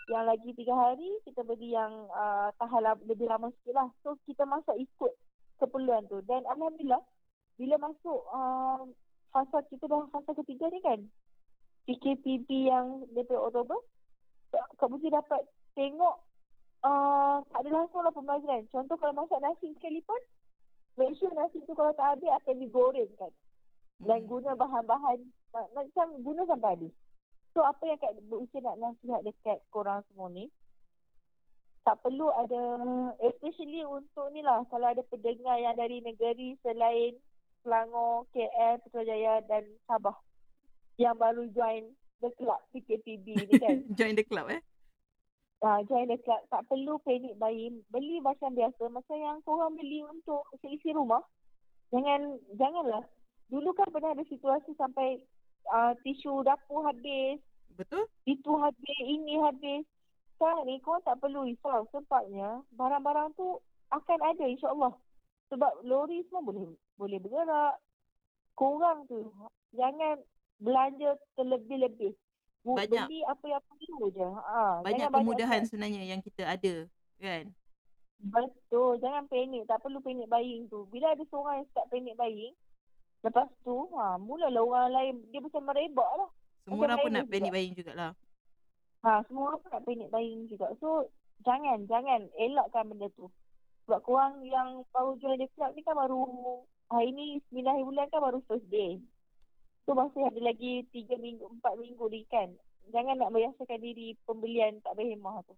Yang lagi 3 hari kita beli yang uh, tahan lebih lama sikit lah. So kita masak ikut keperluan tu. Dan Alhamdulillah bila masuk uh, fasa kita dah fasa ketiga ni kan. PKPP yang daripada Oktober. Kak Bunti dapat tengok uh, tak ada langsung lah pembelajaran. Contoh kalau masak nasi sekali pun, make sure nasi tu kalau tak habis akan digoreng kan. Dan Mhm. guna bahan-bahan, ma- macam guna sampai habis. So apa yang Kak berusaha nak nasihat dekat korang semua ni, tak perlu ada, especially untuk ni lah, kalau ada pendengar yang dari negeri selain Selangor, KL, Putrajaya dan Sabah yang baru join the club PKPB ni kan. [laughs] Join the club eh. Ah, join the club. Tak perlu panic buying. Beli macam biasa. Macam yang korang beli untuk seisi rumah. Jangan, janganlah. Dulu kan pernah ada situasi sampai uh, tisu dapur habis. Betul? Itu habis, ini habis. Sekarang ni korang tak perlu risau. Sebabnya barang-barang tu akan ada insyaAllah. Sebab lori semua boleh boleh bergerak. Korang tu jangan belanja terlebih-lebih. Banyak. Beli apa yang perlu je. Ha, Banyak kemudahan sangat. sebenarnya yang kita ada kan. Betul. Jangan panik. Tak perlu panic buying tu. Bila ada seorang yang start panic buying, lepas tu, ha, mulalah orang lain, dia macam merebak lah. Semua orang pun nak juga. panic buying jugalah. Ha, semua orang pun nak panic buying juga. So, jangan, jangan elakkan benda tu. Sebab korang yang baru join the club ni kan baru, hari ni 9 hari bulan kan baru first day. So, masih ada lagi 3 minggu, 4 minggu ni kan. Jangan nak biasakan diri pembelian tak berhemah tu.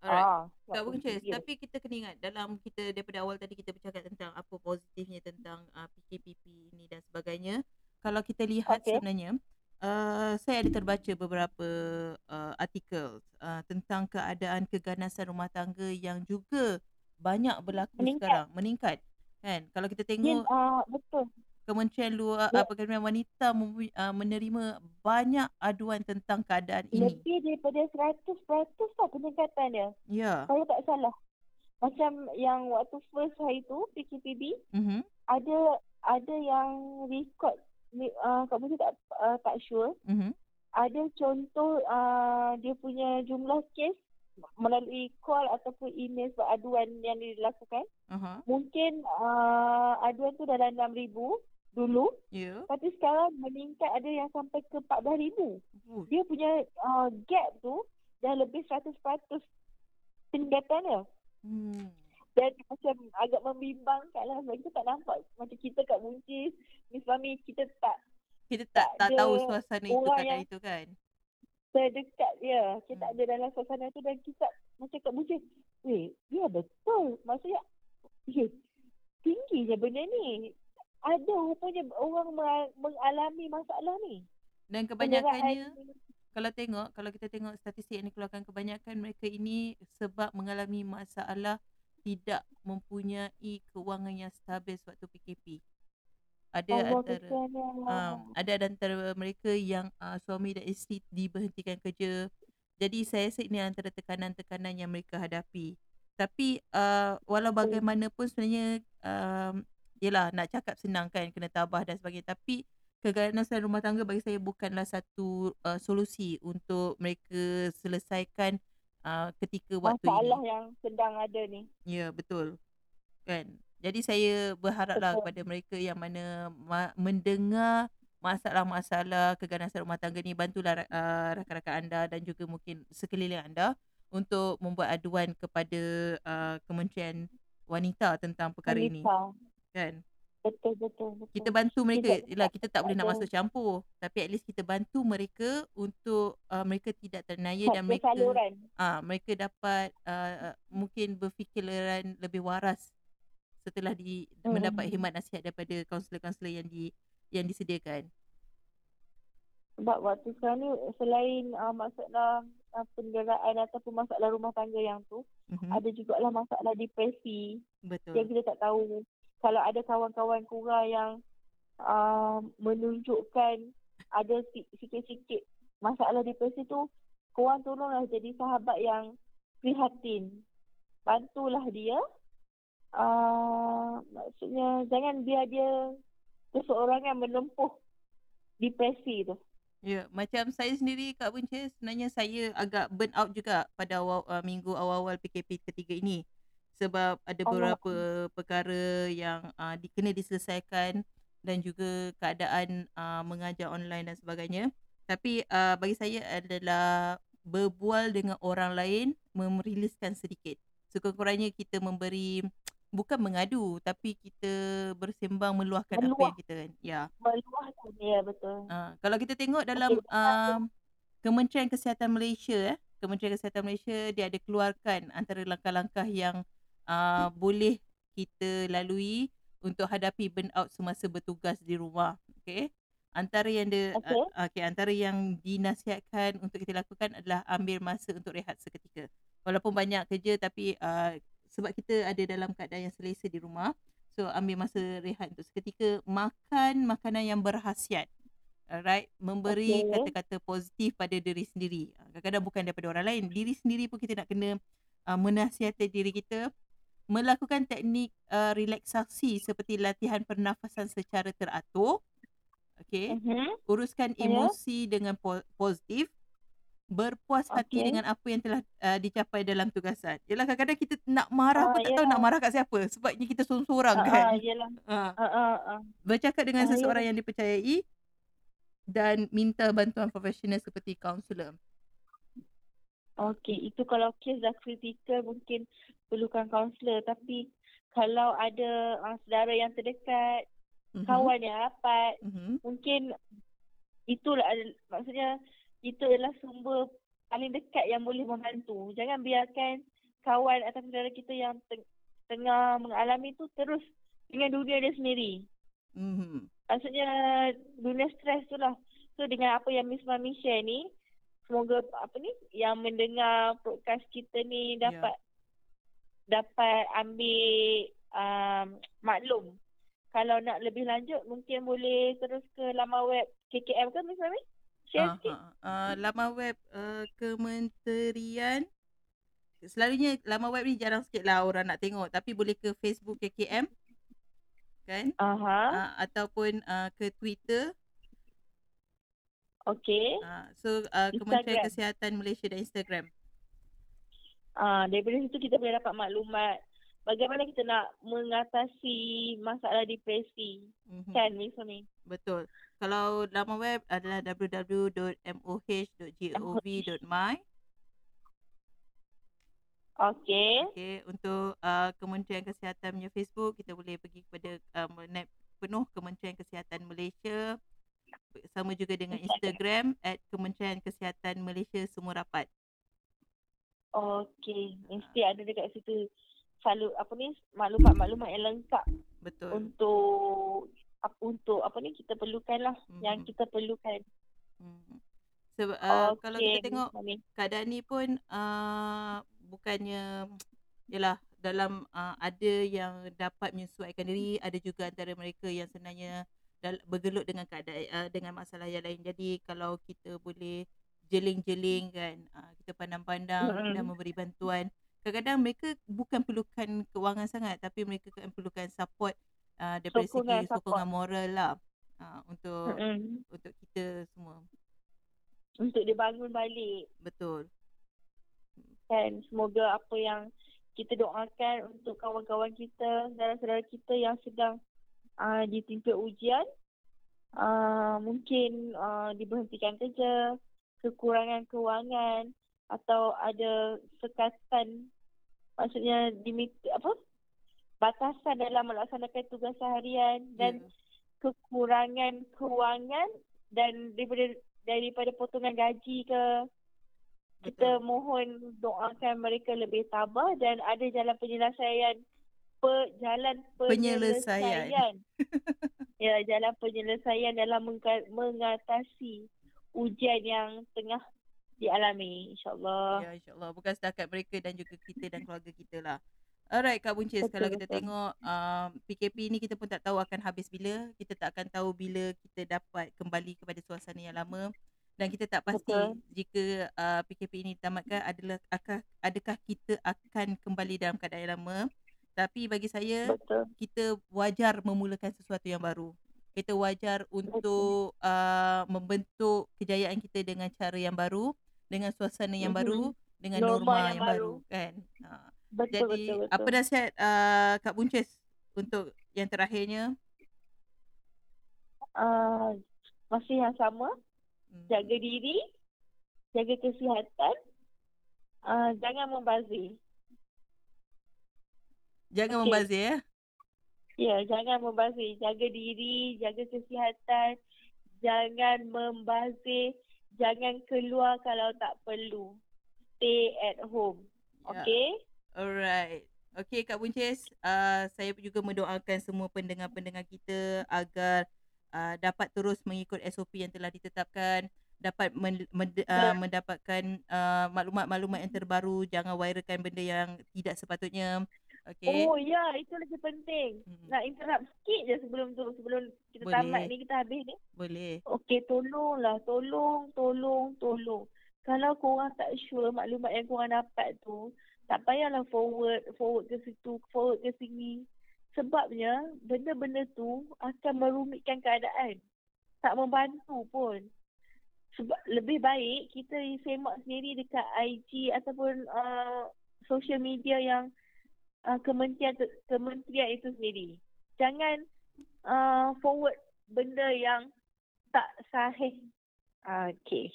Alright. Ah, Tak dia. tapi kita kena ingat dalam kita daripada awal tadi kita bercakap tentang apa positifnya tentang uh, PKPP ni dan sebagainya. Kalau kita lihat Okey. sebenarnya uh, saya ada terbaca beberapa uh, artikel uh, tentang keadaan keganasan rumah tangga yang juga banyak berlaku Meningkat. sekarang, meningkat. Kan? Kalau kita tengok ah, betul. Kementerian Luar Ya. apa Kementerian Wanita uh, menerima banyak aduan tentang keadaan ini. Lebih daripada 100% lah peningkatan dia. Ya. Kalau tak salah. macam yang waktu first hari tu PKPB Mhm. ada ada yang record ni uh, Kak Putri tak uh, tak sure Mhm. ada contoh uh, dia punya jumlah kes melalui call ataupun email sebab aduan yang dilakukan Aha. mungkin uh, aduan tu dalam 6000 dulu Ya. tapi sekarang meningkat ada yang sampai ke 14000 Oh, dia punya uh, gap tu dah lebih 100% peningkatan dia Hmm. dan macam agak membimbangkan lah sebab kita tak nampak macam kita kat Buncis Miss Mami kita tak Kita tak tak tak tahu suasana itu keadaan yang- itu kan. terdekat dia kita Hmm. ada dalam suasana tu dan kita macam kat Buncis weh ya betul maksudnya eh, tinggi je benda ni ada rupanya orang mengal- mengalami masalah ni Dan kebanyakannya kalau tengok kalau kita tengok statistik yang dikeluarkan kebanyakan mereka ini sebab mengalami masalah tidak mempunyai kewangan yang stabil sewaktu PKP. Ada Allah antara um, ada antara mereka yang uh, suami dan isteri diberhentikan kerja. Jadi saya rasa ini antara tekanan-tekanan yang mereka hadapi. Tapi uh, walau bagaimanapun sebenarnya um, yelah nak cakap senang kan kena tabah dan sebagainya tapi keganasan rumah tangga bagi saya bukanlah satu uh, solusi untuk mereka selesaikan uh, ketika waktu masalah ini. yang sedang ada ni Ya, betul. Kan? Jadi saya berharaplah Betul. kepada mereka yang mana ma- mendengar masalah-masalah keganasan rumah tangga ni bantulah uh, rakan-rakan anda dan juga mungkin sekeliling anda untuk membuat aduan kepada uh, Kementerian Wanita tentang perkara ini Wanita. Kan. betul betul betul Kita bantu mereka. Tidak- Yalah kita tak boleh nak masuk campur tapi at least kita bantu mereka untuk uh, mereka tidak ternaya dan mereka ah mereka dapat uh, mungkin berfikiran lebih waras setelah di Hmm. mendapat khidmat nasihat daripada kaunselor-kaunselor yang di yang disediakan. sebab waktu sekarang ni selain uh, masalah uh, penderaan ataupun masalah rumah tangga yang tu Mm-hmm. ada jugalah masalah depresi yang Betul. kita tak tahu kalau ada kawan-kawan kurang yang uh, menunjukkan ada si- sikit-sikit masalah depresi tu korang tolonglah jadi sahabat yang prihatin. Bantulah dia. Uh, maksudnya jangan biar dia seseorang yang menempuh depresi tu. Ya, macam saya sendiri Kak Buncis sebenarnya saya agak burn out juga pada awal uh, minggu awal-awal PKP ketiga ini. Sebab ada Allah. beberapa perkara yang uh, di, kena diselesaikan dan juga keadaan uh, mengajar online dan sebagainya. Tapi uh, bagi saya adalah berbual dengan orang lain memeriliskan sedikit. Sekurang-kurangnya kita memberi bukan mengadu tapi kita bersembang meluahkan apa Meluah. yang kita kan. Ya. meluahkan ya betul Uh, kalau kita tengok dalam Okey, um, Kementerian Kesihatan Malaysia eh, Kementerian Kesihatan Malaysia dia ada keluarkan antara langkah-langkah yang uh, boleh kita lalui untuk hadapi burnout semasa bertugas di rumah. Okey. Antara yang dia Okey. uh, okey antara yang dinasihatkan untuk kita lakukan adalah ambil masa untuk rehat seketika. Walaupun banyak kerja tapi uh, sebab kita ada dalam keadaan yang selesa di rumah, so ambil masa rehat untuk seketika, makan makanan yang berkhasiat. Alright, memberi Okey. kata-kata positif pada diri sendiri. Ah, Kadang-kadang bukan daripada orang lain, diri sendiri pun kita nak kena uh, menasihati diri kita melakukan teknik uh, relaksasi seperti latihan pernafasan secara teratur. Okey Mhm. uruskan Ya. emosi dengan po- positif berpuas hati Okey. dengan apa yang telah uh, dicapai dalam tugasan. Yalah kadang-kadang kita nak marah Ah, pun tak tahu yalah. nak marah kat siapa sebabnya kita seorang-seorang Ah, kan. ah, yelah. Uh, [laughs] Ah, ah, ah. bercakap dengan Ah, seseorang yalah. yang dipercayai dan minta bantuan profesional seperti kaunselor. Okey, itu kalau kes dah kritikal mungkin perlukan kaunselor. Tapi kalau ada uh, saudara yang terdekat, Mhm. kawan yang rapat, Mhm. mungkin itulah maksudnya itu adalah sumber paling dekat yang boleh membantu. Jangan biarkan kawan atau saudara kita yang teng- tengah mengalami tu terus dengan dunia dia sendiri. Mhm. Maksudnya dunia stres tu lah. So dengan apa yang Miss Mami share ni, semoga apa ni yang mendengar podcast kita ni Ya. dapat dapat ambil um, maklum. Kalau nak lebih lanjut mungkin boleh terus ke laman web KKM ke Miss Mami? Share Ah, sikit. ah, ah, laman web uh, Kementerian selalunya laman web ni jarang sikit lah orang nak tengok tapi boleh ke Facebook KKM kan Aha. uh, ataupun uh, ke Twitter Okey. uh, so uh, Kementerian Instagram. Kesihatan Malaysia dan Instagram Ah, daripada situ kita boleh dapat maklumat bagaimana kita nak mengatasi masalah depresi. mm-hmm. Kan, Miss Soni? betul kalau laman web adalah www.moh.gov.my Okey. Okay, untuk uh, Kementerian Kesihatan punya Facebook, kita boleh pergi kepada uh, penuh Kementerian Kesihatan Malaysia. Sama juga dengan Instagram at Kementerian Kesihatan Malaysia semua rapat. Okey. Mesti ada dekat situ selalu apa ni maklumat-maklumat yang lengkap Betul. untuk untuk apa ni kita perlukan lah Mhm. yang kita perlukan. Hmm. Sebab uh, Okey, kalau kita tengok keadaan ni pun uh, bukannya yalah dalam uh, ada yang dapat menyesuaikan diri, ada juga antara mereka yang sebenarnya dal- bergelut dengan keadaan uh, dengan masalah yang lain. Jadi kalau kita boleh jeling-jeling kan, uh, kita pandang-pandang Mm-mm. dan memberi bantuan. Kadang-kadang mereka bukan perlukan kewangan sangat tapi mereka kan perlukan support uh, daripada Sokongan, segi sokongan moral lah uh, untuk Mm-mm. untuk kita semua. Untuk dibangun balik. Betul. kan semoga apa yang kita doakan untuk kawan-kawan kita saudara-saudara kita yang sedang uh, ditimpa ujian uh, mungkin uh, diberhentikan kerja kekurangan kewangan atau ada sekatan maksudnya dimit apa batasan dalam melaksanakan tugas seharian dan Ya. kekurangan kewangan dan daripada daripada potongan gaji ke kita Betul. mohon doakan mereka lebih tabah dan ada jalan penyelesaian pe, jalan Penyelesaian. penyelesaian. [laughs] ya, jalan penyelesaian dalam mengka, mengatasi ujian yang tengah dialami insyaallah. Ya insyaAllah Bukan setakat mereka dan juga kita dan keluarga kita lah Alright Kak Buncis Betul, Kalau kita betul. tengok um, PKP ni kita pun tak tahu akan habis bila Kita tak akan tahu bila kita dapat kembali kepada suasana yang lama Dan kita tak pasti Betul. jika uh, PKP ini ditamatkan adalah akah, Adakah kita akan kembali dalam keadaan yang lama Tapi bagi saya Betul. kita wajar memulakan sesuatu yang baru. Kita wajar untuk uh, membentuk kejayaan kita dengan cara yang baru, dengan suasana yang baru, dengan Norma norma, yang yang, baru. baru. kan. Ha. Betul Jadi betul betul. apa nasihat uh, Kak Buncis untuk yang terakhirnya? uh, masih yang sama, Hmm. jaga diri, jaga kesihatan, uh, jangan membazir. Jangan okey. membazir ya. Ya, jangan membazir. Jaga diri, jaga kesihatan. Jangan membazir. Jangan keluar kalau tak perlu. Stay at home. Ya. Okay? Alright. Okay Kak Buncis, uh, saya juga mendoakan semua pendengar-pendengar kita agar uh, dapat terus mengikut SOP yang telah ditetapkan, dapat men, men, uh, mendapatkan uh, maklumat-maklumat yang terbaru, jangan viralkan benda yang tidak sepatutnya. Okay. Oh ya, itu lagi penting. Hmm. Nak interrupt sikit je sebelum tu. Sebelum kita Boleh. tamat ni, kita habis ni. Boleh. Okey, tolonglah. Tolong, tolong, tolong. Kalau korang tak sure maklumat yang korang dapat tu, tak payahlah forward, forward ke situ, forward ke sini. Sebabnya, benda-benda tu akan merumitkan keadaan. Tak membantu pun. Sebab lebih baik kita semak sendiri dekat IG ataupun uh, social media yang uh, kementerian kementerian itu sendiri. Jangan uh, forward benda yang tak sahih. Uh, okay.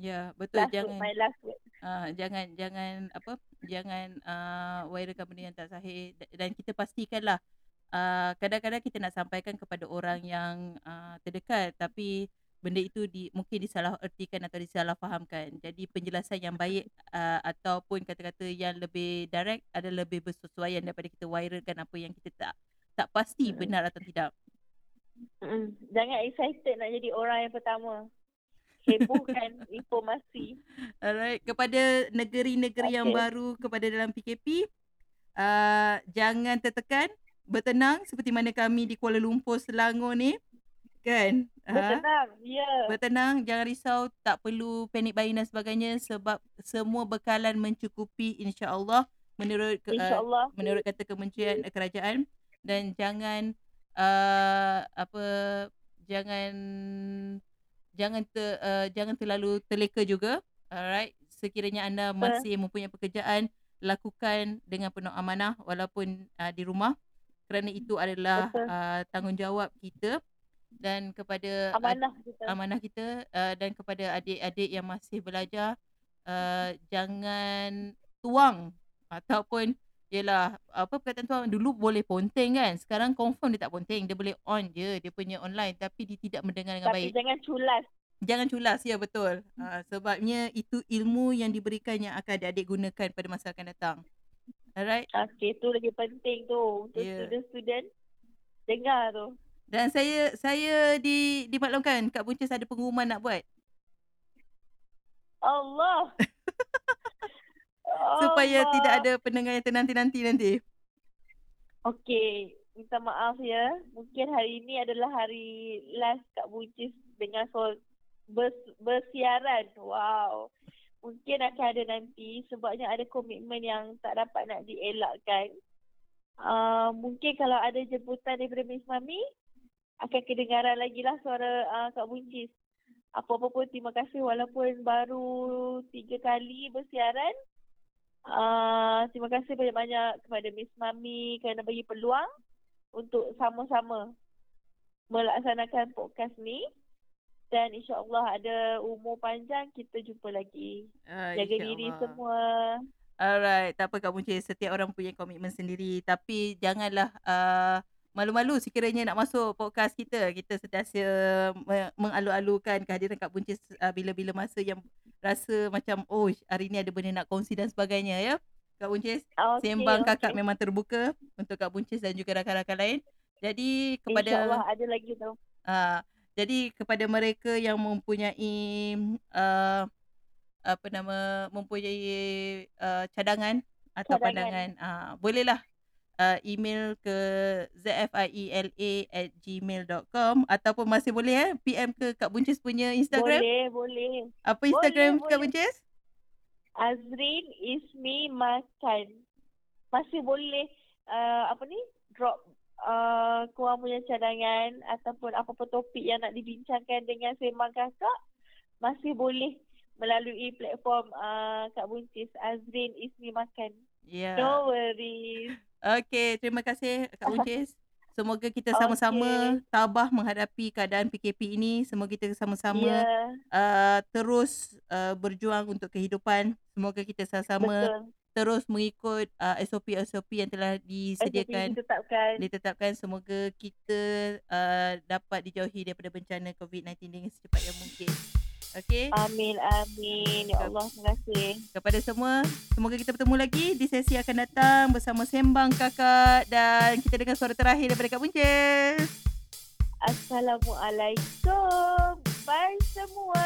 Ya, betul Last jangan word, my last word. uh, jangan jangan apa? Jangan uh, viralkan benda yang tak sahih Da- dan kita pastikanlah uh, kadang-kadang kita nak sampaikan kepada orang yang uh, terdekat tapi benda itu di, mungkin disalahertikan atau disalahfahamkan. Jadi penjelasan yang baik uh, ataupun kata-kata yang lebih direct adalah lebih bersesuaian daripada kita viralkan apa yang kita tak tak pasti Mm. benar atau tidak. Mm-mm. Jangan excited nak jadi orang yang pertama. Hebohkan [laughs] informasi. Alright, kepada negeri-negeri yang Okey. baru kepada dalam PKP, uh, jangan tertekan, bertenang seperti mana kami di Kuala Lumpur, Selangor ni. Kan? Bertenang. Ya. Bertenang, jangan risau, tak perlu panik buying dan sebagainya sebab semua bekalan mencukupi insya-Allah menurut ke- uh, InsyaAllah. menurut kata kementerian uh, kerajaan dan jangan uh, apa jangan jangan ter, uh, jangan terlalu terleka juga alright sekiranya anda masih mempunyai pekerjaan lakukan dengan penuh amanah walaupun uh, di rumah kerana itu adalah Betul. uh, tanggungjawab kita dan kepada ad- Amanah kita. amanah kita uh, dan kepada adik-adik yang masih belajar uh, jangan tuang ataupun Yelah, apa perkataan tuang dulu boleh ponteng kan. Sekarang confirm dia tak ponteng. Dia boleh on je dia punya online tapi dia tidak mendengar dengan Tapi baik. jangan culas. Jangan culas, ya betul. Uh, sebabnya itu ilmu yang diberikan yang akan adik-adik gunakan pada masa akan datang. Alright. Okey, tu lagi penting tu untuk Ya. student-student. Dengar tu. Dan saya saya di dimaklumkan Kak Buncis ada pengumuman nak buat. Allah. [laughs] Supaya Allah. tidak ada pendengar yang ternanti-nanti nanti. Okey, minta maaf ya. Mungkin hari ini adalah hari last Kak Buncis dengan sol bers, bersiaran. Wow. Mungkin akan ada nanti sebabnya ada komitmen yang tak dapat nak dielakkan. Uh, mungkin kalau ada jemputan daripada Miss Mami, akan kedengaran lagi lah suara uh, Kak Buncis. Apa-apa pun terima kasih walaupun baru tiga kali bersiaran. Uh, terima kasih banyak-banyak kepada Miss Mami kerana bagi peluang untuk sama-sama melaksanakan podcast ni. Dan insyaAllah ada umur panjang kita jumpa lagi. Uh, Jaga diri semua. Alright, tak apa Kak Buncis. Setiap orang punya komitmen sendiri. Tapi janganlah uh, malu-malu sekiranya nak masuk podcast kita. Kita sentiasa me- mengalu-alukan kehadiran Kak Buncis uh, bila-bila masa yang rasa macam oh hari ni ada benda nak kongsi dan sebagainya ya. Kak Buncis, Okay, sembang kakak okay. memang terbuka untuk Kak Buncis dan juga rakan-rakan lain. Jadi kepada InsyaAllah ada lagi tu. Uh, jadi kepada mereka yang mempunyai uh, apa nama mempunyai uh, cadangan atau Cadangan. pandangan uh, bolehlah uh, email ke zfiela at gmail.com ataupun masih boleh eh PM ke Kak Buncis punya Instagram. Boleh, boleh. Apa Instagram boleh, Kak boleh. Buncis? Azrin Ismi Makan. Masih boleh uh, apa ni drop uh, korang punya cadangan ataupun apa-apa topik yang nak dibincangkan dengan sembang kakak masih boleh melalui platform uh, Kak Buncis Azrin Ismi Makan. Ya. No worries. Okey, terima kasih Kak [laughs] Buncis. Semoga kita sama-sama tabah menghadapi keadaan PKP ini. Semoga kita sama-sama Ya, uh, terus uh, berjuang untuk kehidupan. Semoga kita sama-sama betul. terus mengikut uh, SOP-SOP yang telah SOP disediakan, ditetapkan. ditetapkan. Semoga kita uh, dapat dijauhi daripada bencana COVID-19 dengan secepat yang mungkin. Okay. Amin, amin. Ya Allah, terima kasih. Kepada semua, semoga kita bertemu lagi di sesi akan datang bersama Sembang Kakak dan kita dengar suara terakhir daripada Kak Buncis. Assalamualaikum. Bye semua.